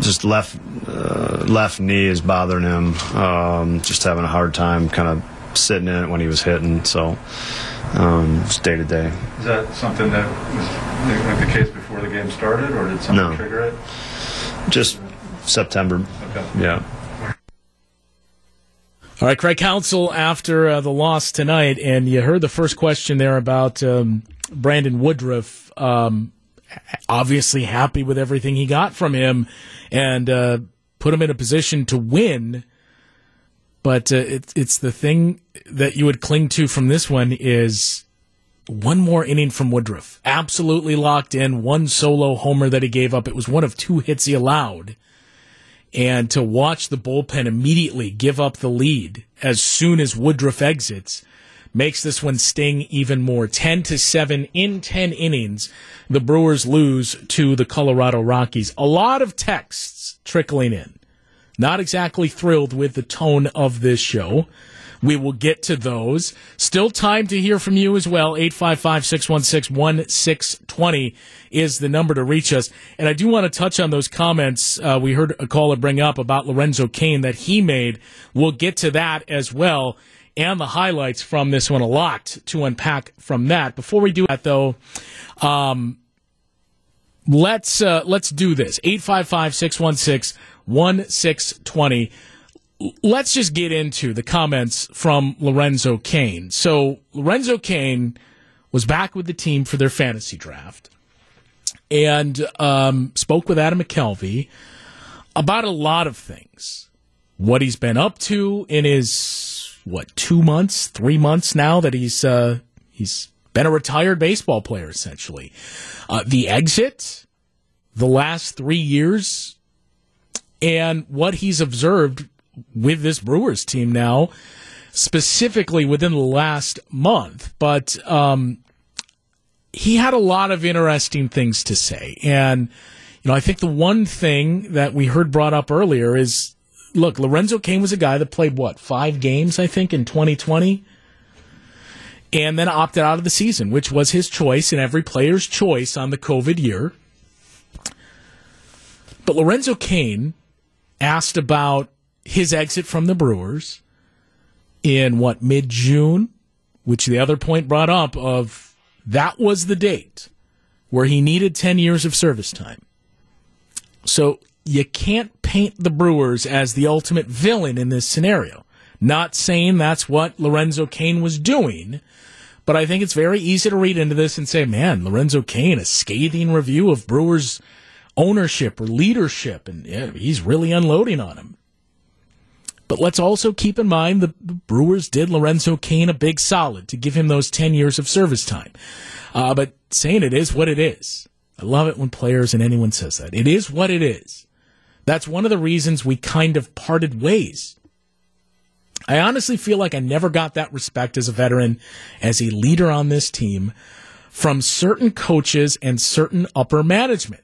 just left uh, left knee is bothering him. Um, just having a hard time kind of sitting in it when he was hitting. So um, just day to day. Is that something that was like the case before the game started, or did something No. trigger it? Just September. Okay. Yeah. All right, Craig Counsell after uh, the loss tonight, and you heard the first question there about um, Brandon Woodruff. Um, obviously happy with everything he got from him, and uh, put him in a position to win. But uh, it's it's the thing that you would cling to from this one is one more inning from Woodruff. Absolutely locked in. One solo homer that he gave up. It was one of two hits he allowed and to watch the bullpen immediately give up the lead as soon as Woodruff exits makes this one sting even more. 10 to 7 in 10 innings, the Brewers lose to the Colorado Rockies. A lot of texts trickling in. Not exactly thrilled with the tone of this show. We will get to those. Still time to hear from you as well. 855 616 1620 is the number to reach us. And I do want to touch on those comments uh, we heard a caller bring up about Lorenzo Cain that he made. We'll get to that as well and the highlights from this one. A lot to unpack from that. Before we do that, though, um, let's uh, let's do this 855-616-1620 let's just get into the comments from lorenzo cain. So lorenzo cain was back with the team for their fantasy draft and um, spoke with adam mccalvy about a lot of things. What he's been up to in his what two months three months now that he's uh, he's been a retired baseball player essentially. Uh, the exit the last three years and what he's observed with this Brewers team now, specifically within the last month. But um, he had a lot of interesting things to say. And, you know, I think the one thing that we heard brought up earlier is look, Lorenzo Cain was a guy that played, what, five games, I think, in 2020? And then opted out of the season, which was his choice and every player's choice on the COVID year. But Lorenzo Cain asked about his exit from the Brewers in what mid June, which the other point brought up of that was the date where he needed 10 years of service time. So you can't paint the Brewers as the ultimate villain in this scenario. Not saying that's what Lorenzo Cain was doing, but I think it's very easy to read into this and say, man, Lorenzo Cain, a scathing review of Brewers ownership or leadership, and yeah, he's really unloading on him. But let's also keep in mind the, Brewers did Lorenzo Cain a big solid to give him those 10 years of service time. Uh, but saying it is what it is. I love it when players and anyone says that. It is what it is. That's one of the reasons we kind of parted ways. I honestly feel like I never got that respect as a veteran, as a leader on this team, from certain coaches and certain upper management.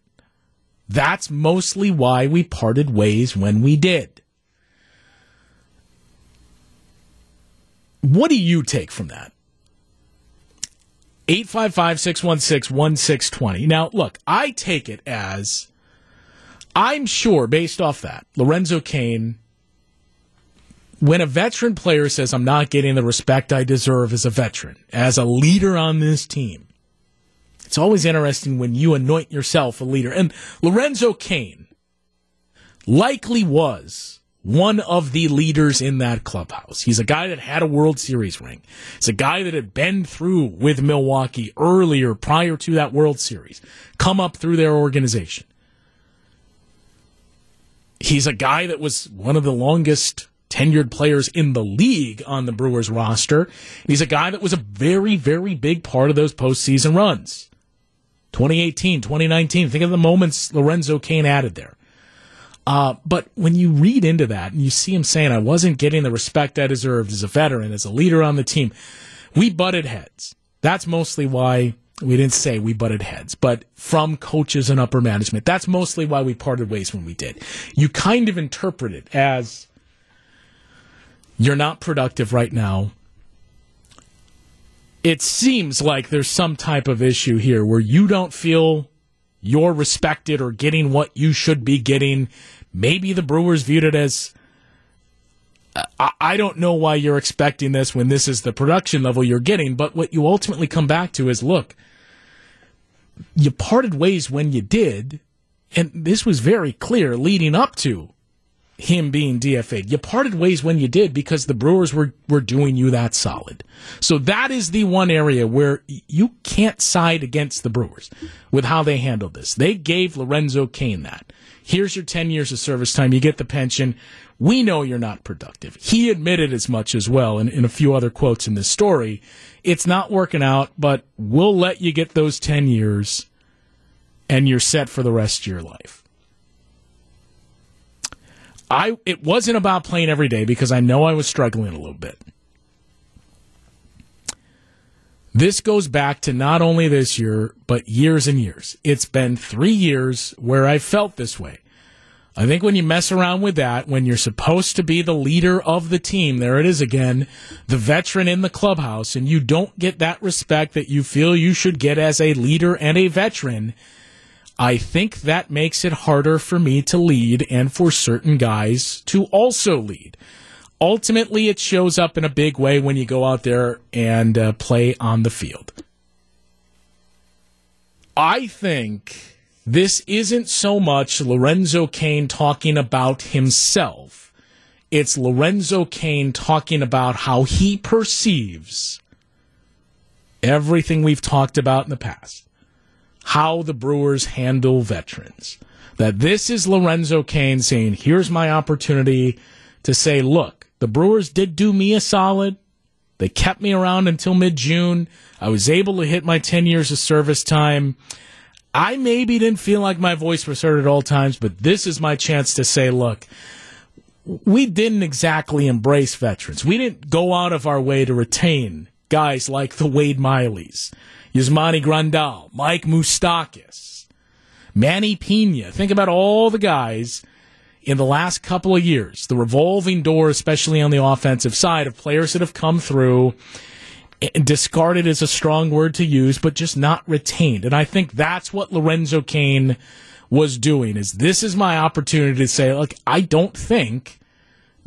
That's mostly why we parted ways when we did. What do you take from that? 855 616 1620. Now, look, I take it as I'm sure, based off that, Lorenzo Cain when a veteran player says, I'm not getting the respect I deserve as a veteran, as a leader on this team, it's always interesting when you anoint yourself a leader. And Lorenzo Cain likely was one of the leaders in that clubhouse. He's a guy that had a World Series ring. He's a guy that had been through with Milwaukee earlier, prior to that World Series, come up through their organization. He's a guy that was one of the longest tenured players in the league on the Brewers roster. He's a guy that was a very, very big part of those postseason runs. 2018, 2019. Think of the moments Lorenzo Cain added there. Uh, but when you read into that and you see him saying, I wasn't getting the respect I deserved as a veteran, as a leader on the team, we butted heads. That's mostly why we didn't say we butted heads, but from coaches and upper management. That's mostly why we parted ways when we did. You kind of interpret it as you're not productive right now. It seems like there's some type of issue here where you don't feel you're respected or getting what you should be getting. Maybe the Brewers viewed it as I don't know why you're expecting this when this is the production level you're getting, but what you ultimately come back to is look, you parted ways when you did, and this was very clear leading up to him being DFA'd. You parted ways when you did because the Brewers were, were doing you that solid. So that is the one area where you can't side against the Brewers with how they handled this. They gave Lorenzo Cain that. Here's your 10 years of service time. You get the pension. We know you're not productive. He admitted as much as well in, in a few other quotes in this story. It's not working out, but we'll let you get those 10 years and you're set for the rest of your life. I it wasn't about playing every day because I know I was struggling a little bit. This goes back to not only this year, but years and years. It's been three years where I felt this way. I think when you mess around with that, when you're supposed to be the leader of the team, there it is again, the veteran in the clubhouse, and you don't get that respect that you feel you should get as a leader and a veteran, I think that makes it harder for me to lead and for certain guys to also lead. Ultimately, it shows up in a big way when you go out there and uh, play on the field. I think this isn't so much Lorenzo Cain talking about himself. It's Lorenzo Cain talking about how he perceives everything we've talked about in the past how the Brewers handle veterans. That this is Lorenzo Cain saying, here's my opportunity to say, look, the Brewers did do me a solid. They kept me around until mid June. I was able to hit my 10 years of service time. I maybe didn't feel like my voice was heard at all times, but this is my chance to say, look, we didn't exactly embrace veterans. We didn't go out of our way to retain guys like the Wade Mileys. Yasmani Grandal, Mike Moustakas, Manny Pena. Think about all the guys in the last couple of years, the revolving door, especially on the offensive side, of players that have come through. Discarded is a strong word to use, but just not retained. And I think that's what Lorenzo Cain was doing is this is my opportunity to say, look, I don't think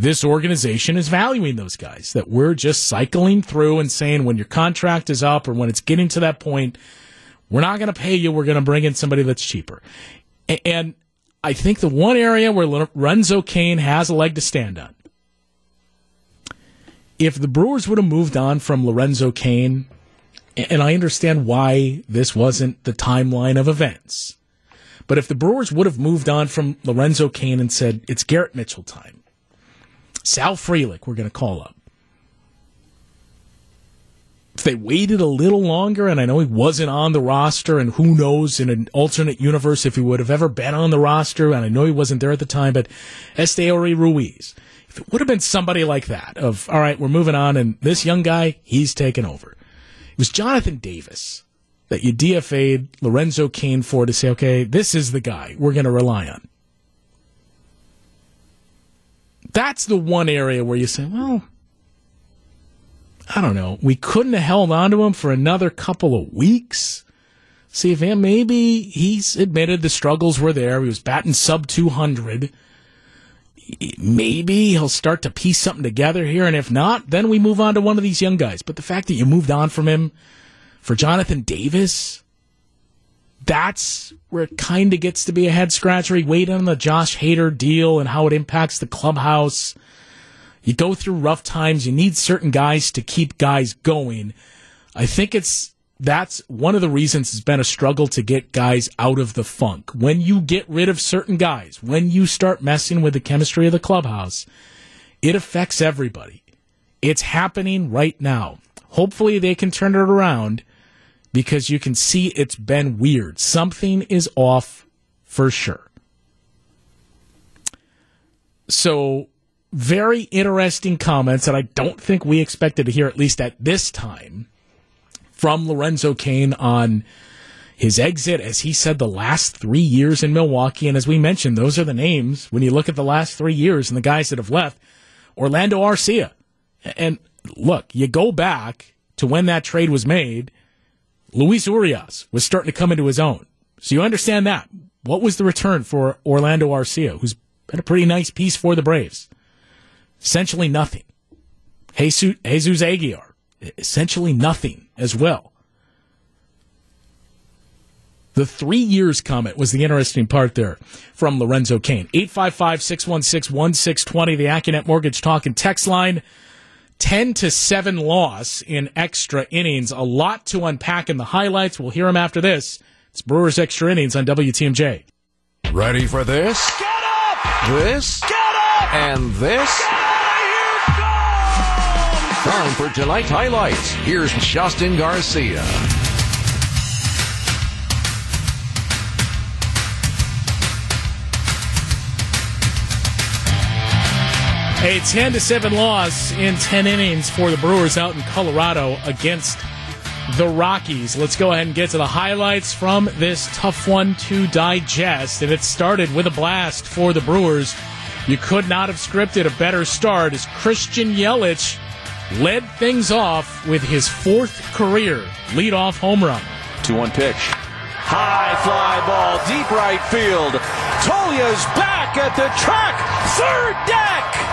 this organization is valuing those guys. That we're just cycling through and saying when your contract is up or when it's getting to that point, we're not going to pay you. We're going to bring in somebody that's cheaper. And I think the one area where Lorenzo Cain has a leg to stand on, if the Brewers would have moved on from Lorenzo Cain, and I understand why this wasn't the timeline of events, but if the Brewers would have moved on from Lorenzo Cain and said, it's Garrett Mitchell time, Sal Frelick, we're going to call up. If they waited a little longer, and I know he wasn't on the roster, and who knows in an alternate universe if he would have ever been on the roster, and I know he wasn't there at the time, but Esteury Ruiz, if it would have been somebody like that, of, all right, we're moving on, and this young guy, he's taken over. It was Jonathan Davis that you DFA'd Lorenzo Cain for to say, okay, this is the guy we're going to rely on. That's the one area where you say, well, I don't know. We couldn't have held on to him for another couple of weeks. See if him, maybe he's admitted the struggles were there. He was batting sub 200. maybe he'll start to piece something together here. And if not, then we move on to one of these young guys. But the fact that you moved on from him for Jonathan Davis, that's where it kind of gets to be a head scratcher. He wait on the Josh Hader deal and how it impacts the clubhouse. You go through rough times. You need certain guys to keep guys going. I think it's that's one of the reasons it's been a struggle to get guys out of the funk. When you get rid of certain guys, when you start messing with the chemistry of the clubhouse, it affects everybody. It's happening right now. Hopefully they can turn it around because you can see it's been weird. Something is off for sure. So, very interesting comments that I don't think we expected to hear, at least at this time from Lorenzo Cain on his exit, as he said, the last three years in Milwaukee. And as we mentioned, those are the names when you look at the last three years and the guys that have left. Orlando Arcia. And look, you go back to when that trade was made, Luis Urias was starting to come into his own. So you understand that. What was the return for Orlando Arcia, who's been a pretty nice piece for the Braves? Essentially nothing. Jesus, Jesus Aguilar, essentially nothing as well. The three years comment was the interesting part there from Lorenzo Cain. 855 616 1620, the Accunet Mortgage Talk and Text line. 10 to 7 loss in extra innings. A lot to unpack in the highlights. We'll hear them after this. It's Brewers Extra Innings on WTMJ. Ready for this? Get up! This? Get up! And this? Time for tonight's highlights. Here's Justin Garcia. A 10 to 7 loss in 10 innings for the Brewers out in Colorado against the Rockies. Let's go ahead and get to the highlights from this tough one to digest. And it started with a blast for the Brewers. You could not have scripted a better start as Christian Yelich led things off with his fourth career leadoff home run. 2 1 pitch. High fly ball, deep right field. Toglia's back at the track, third deck.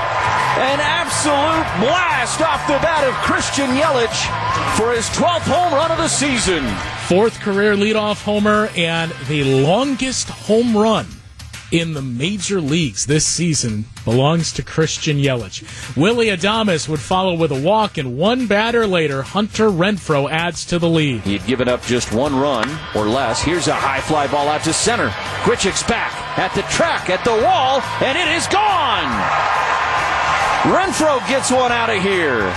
An absolute blast off the bat of Christian Yelich for his 12th home run of the season. Fourth career leadoff homer and the longest home run in the major leagues this season belongs to Christian Yelich. Willy Adames would follow with a walk, and one batter later, Hunter Renfroe adds to the lead. He had given up just one run or less. Here's a high fly ball out to center. Grichuk's back at the track, at the wall, and it is gone. Renfroe gets one out of here.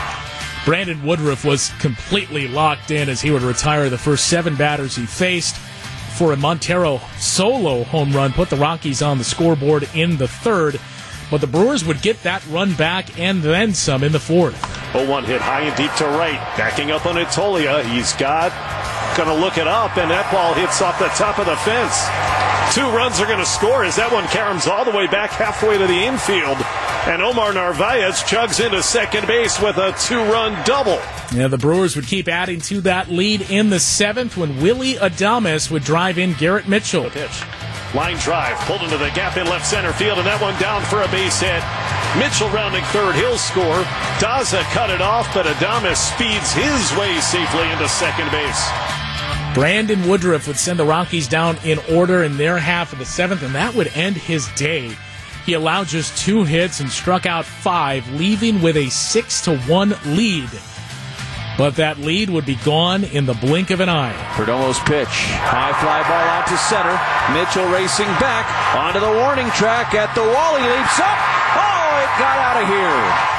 Brandon Woodruff was completely locked in as he would retire the first seven batters he faced for a Montero solo home run, put the Rockies on the scoreboard in the third. But the Brewers would get that run back and then some in the fourth. 0 1 hit high and deep to right. Backing up on Toglia. He's got, going to look it up, and that ball hits off the top of the fence. Two runs are going to score as that one caroms all the way back halfway to the infield. And Omar Narvaez chugs into second base with a two run double. Yeah, the Brewers would keep adding to that lead in the seventh when Willy Adames would drive in Garrett Mitchell. Pitch. Line drive, pulled into the gap in left center field, and that one down for a base hit. Mitchell rounding third, he'll score. Daza cut it off, but Adames speeds his way safely into second base. Brandon Woodruff would send the Rockies down in order in their half of the seventh, and that would end his day. He allowed just two hits and struck out five, leaving with a six to one lead. But that lead would be gone in the blink of an eye. Perdomo's pitch. High fly ball out to center. Mitchell racing back onto the warning track at the wall. He leaps up. Oh, it got out of here.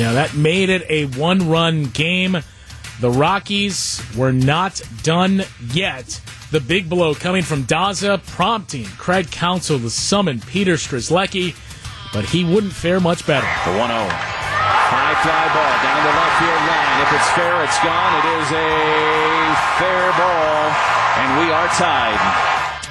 Yeah, that made it a one run game. The Rockies were not done yet. The big blow coming from Daza, prompting Craig Counsell to summon Peter Strzelecki, but he wouldn't fare much better. The 1 0. High fly ball down the left field line. If it's fair, it's gone. It is a fair ball, and we are tied.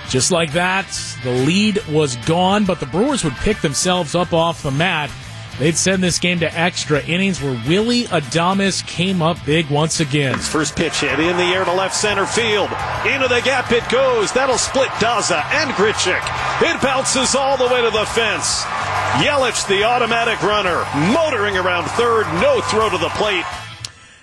Just like that, the lead was gone, but the Brewers would pick themselves up off the mat. They'd send this game to extra innings where Willy Adames came up big once again. First pitch hit in the air to left center field. Into the gap it goes. That'll split Daza and Grichuk. It bounces all the way to the fence. Yelich, the automatic runner, motoring around third, no throw to the plate.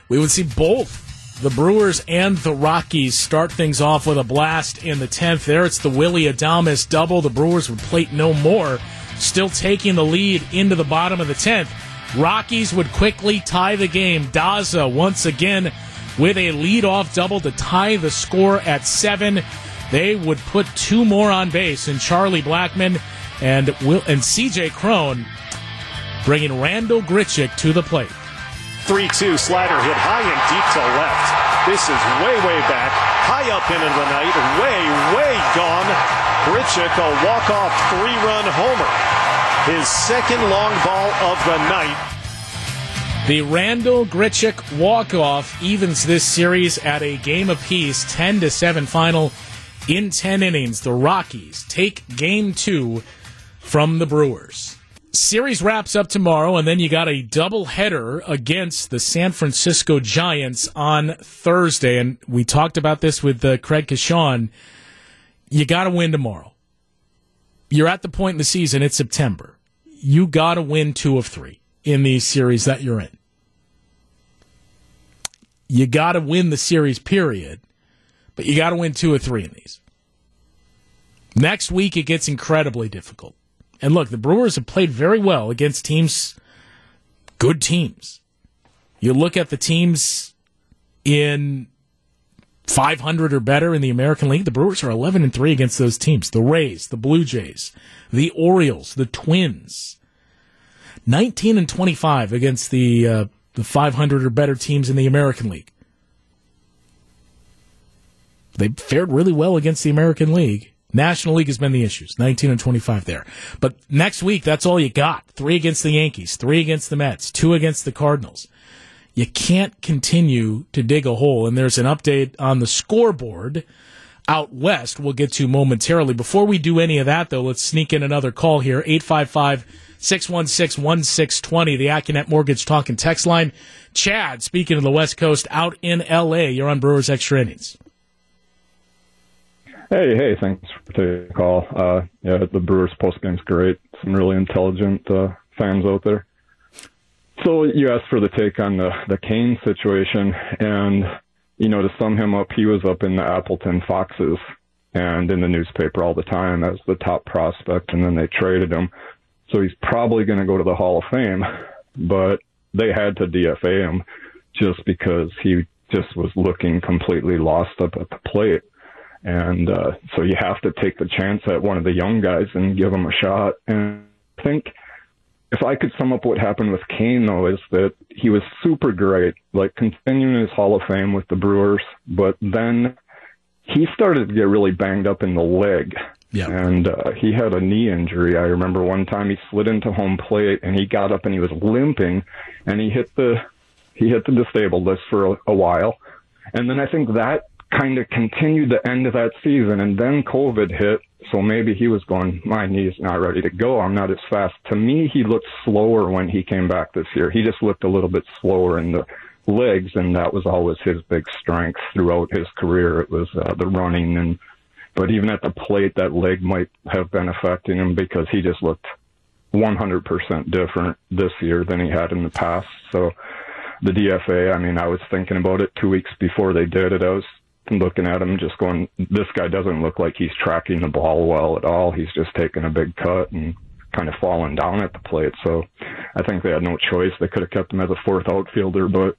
We would see both the Brewers and the Rockies start things off with a blast in the 10th. There it's the Willy Adames double. The Brewers would plate no more, still taking the lead into the bottom of the 10th. Rockies would quickly tie the game. Daza once again with a lead-off double to tie the score at seven. They would put two more on base, and Charlie Blackmon and Will and C.J. Cron bringing Randal Grichuk to the plate. 3 2 slider hit high and deep to left. This is way, way back, high up into the night, way, way gone. Grichuk, a walk off three run homer. His second long ball of the night. The Randal Grichuk walk off evens this series at a game apiece, 10 to 7 final in 10 innings. The Rockies take game two from the Brewers. Series wraps up tomorrow, and then you got a doubleheader against the San Francisco Giants on Thursday. And we talked about this with uh, Craig Coshun. You got to win tomorrow. You're at the point in the season, it's September. You got to win two of three in these series that you're in. You got to win the series, period. But you got to win two or three in these. Next week, it gets incredibly difficult. And look, the Brewers have played very well against teams, good teams. You look at the teams in 500 or better in the American League, the Brewers are 11 and 3 against those teams. The Rays, the Blue Jays, the Orioles, the Twins. 19 and 25 against the uh, the 500 or better teams in the American League. They fared really well against the American League. National League has been the issues. 19 and 25 there. But next week, that's all you got. Three against the Yankees, three against the Mets, two against the Cardinals. You can't continue to dig a hole. And there's an update on the scoreboard out west we'll get to momentarily. Before we do any of that, though, let's sneak in another call here 855 616 1620, the Accunet Mortgage Talk and Text line. Chad, speaking of the West Coast, out in LA. You're on Brewers Extra Innings. Hey, hey, thanks for taking the call. Uh, yeah, the Brewers post game's great. Some really intelligent uh, fans out there. So you asked for the take on the the Cain situation, and you know to sum him up, he was up in the Appleton Foxes and in the newspaper all the time as the top prospect, and then they traded him. So he's probably going to go to the Hall of Fame, but they had to DFA him just because he just was looking completely lost up at the plate. And uh, so you have to take the chance at one of the young guys and give him a shot. And I think if I could sum up what happened with Cain, though, is that he was super great, like continuing his Hall of Fame with the Brewers, but then he started to get really banged up in the leg. Yeah. And uh, he had a knee injury. I remember one time he slid into home plate and he got up and he was limping and he hit the he hit the disabled list for a, a while. And then I think that kind of continued the end of that season. And then COVID hit. So maybe he was going, my knee's not ready to go. I'm not as fast. To me, he looked slower when he came back this year. He just looked a little bit slower in the legs. And that was always his big strength throughout his career. It was uh, the running. And, but even at the plate, that leg might have been affecting him because he just looked 100% different this year than he had in the past. So, the DFA, I mean, I was thinking about it two weeks before they did it. I was looking at him, just going, this guy doesn't look like he's tracking the ball well at all. He's just taking a big cut and kind of falling down at the plate. So I think they had no choice. They could have kept him as a fourth outfielder, but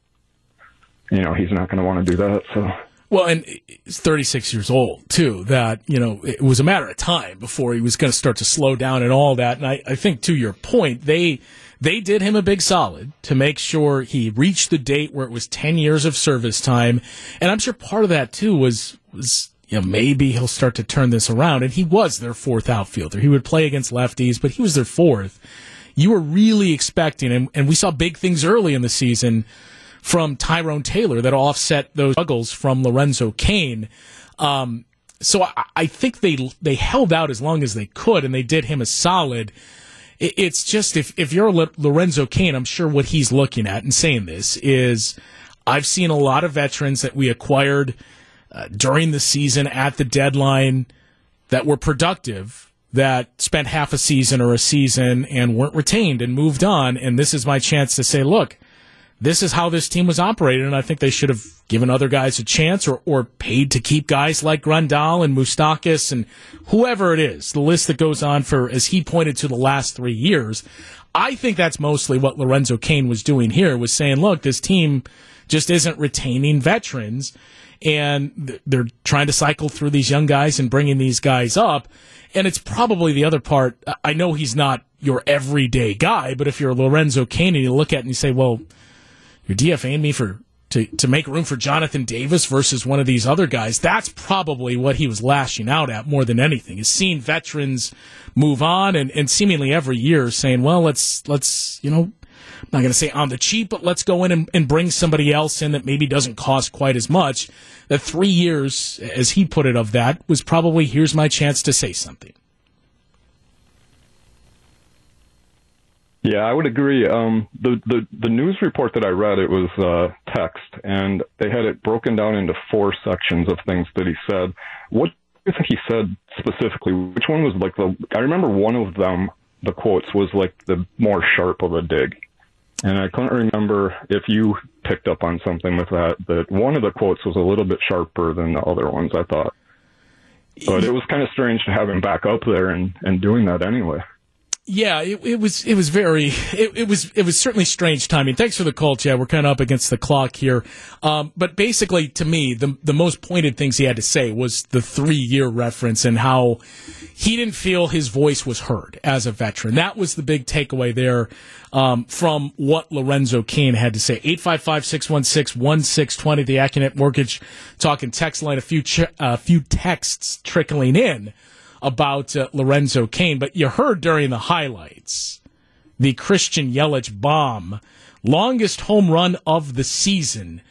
you know he's not going to want to do that. So. Well, and he's 36 years old too. That you know it was a matter of time before he was going to start to slow down and all that. And I, I think to your point, they they did him a big solid to make sure he reached the date where it was 10 years of service time. And I'm sure part of that too was, was, you know, maybe he'll start to turn this around. And he was their fourth outfielder. He would play against lefties, but he was their fourth. You were really expecting, and, and we saw big things early in the season from Tyrone Taylor that offset those struggles from Lorenzo Cain. Um, so I, I think they they held out as long as they could, and they did him a solid it's just if if you're Lorenzo Cain, I'm sure what he's looking at and saying this is, I've seen a lot of veterans that we acquired uh, during the season at the deadline that were productive that spent half a season or a season and weren't retained and moved on. And this is my chance to say, look, this is how this team was operated, and I think they should have given other guys a chance or, or paid to keep guys like Grandal and Moustakas and whoever it is. The list that goes on for, as he pointed to, the last three years. I think that's mostly what Lorenzo Cain was doing here, was saying, look, this team just isn't retaining veterans, and they're trying to cycle through these young guys and bringing these guys up. And it's probably the other part. I know he's not your everyday guy, but if you're Lorenzo Cain and you look at it and you say, well, you're DFAing me for to, to make room for Jonathan Davis versus one of these other guys. That's probably what he was lashing out at more than anything. Is seeing veterans move on and, and seemingly every year saying, well, let's let's you know I'm not going to say on the cheap, but let's go in and, and, bring somebody else in that maybe doesn't cost quite as much. The three years, as he put it, of that was probably here's my chance to say something. Yeah, I would agree. Um, the, the the news report that I read it was uh, text, and they had it broken down into four sections of things that he said. What do you think he said specifically? Which one was like the? I remember one of them. The quotes was like the more sharp of a dig, and I couldn't remember if you picked up on something with that. But one of the quotes was a little bit sharper than the other ones. I thought, but it was kind of strange to have him back up there and and doing that anyway. Yeah, it, it, was it was very it, it, was it was certainly strange timing. Thanks for the call, Chad. We're kind of up against the clock here, um, but basically, to me, the the most pointed things he had to say was the three year reference and how he didn't feel his voice was heard as a veteran. That was the big takeaway there um, from what Lorenzo Cain had to say. 855-616-1620, the Accunet Mortgage talking text line. A few ch- a few texts trickling in about uh, Lorenzo Cain, but you heard during the highlights the Christian Yelich bomb, longest home run of the season,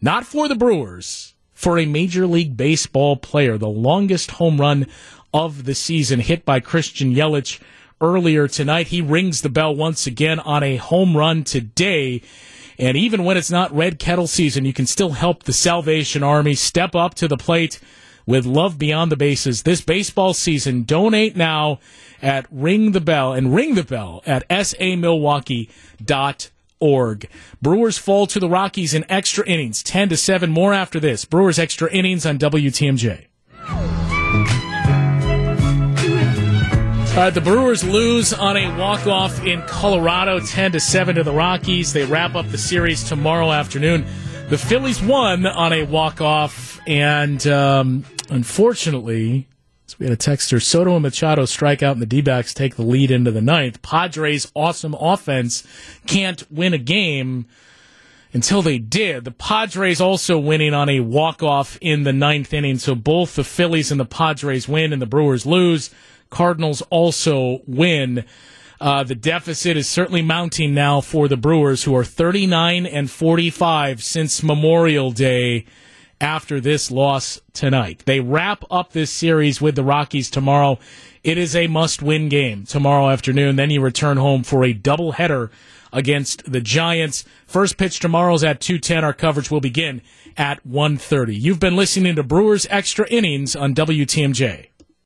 not for the Brewers, for a Major League Baseball player, the longest home run of the season, hit by Christian Yelich earlier tonight. He rings the bell once again on a home run today. And even when it's not red kettle season, you can still help the Salvation Army step up to the plate with love beyond the bases this baseball season. Donate now at Ring the Bell and ring the bell at samilwaukee.org. Brewers fall to the Rockies in extra innings, 10 to 7. More after this. Brewers extra innings on WTMJ. All right, the Brewers lose on a walk-off in Colorado, 10 to 7 to the Rockies. They wrap up the series tomorrow afternoon. The Phillies won on a walk-off, and um, unfortunately, so we had a texter, Soto and Machado strike out, and the D-backs take the lead into the ninth. Padres' awesome offense can't win a game until they did. The Padres also winning on a walk-off in the ninth inning, so both the Phillies and the Padres win, and the Brewers lose. Cardinals also win. Uh, the deficit is certainly mounting now for the Brewers, who are 39 and 45 since Memorial Day after this loss tonight. They wrap up this series with the Rockies tomorrow. It is a must win game tomorrow afternoon. Then you return home for a doubleheader against the Giants. First pitch tomorrow is at 210. Our coverage will begin at 1.30. You've been listening to Brewers Extra Innings on WTMJ.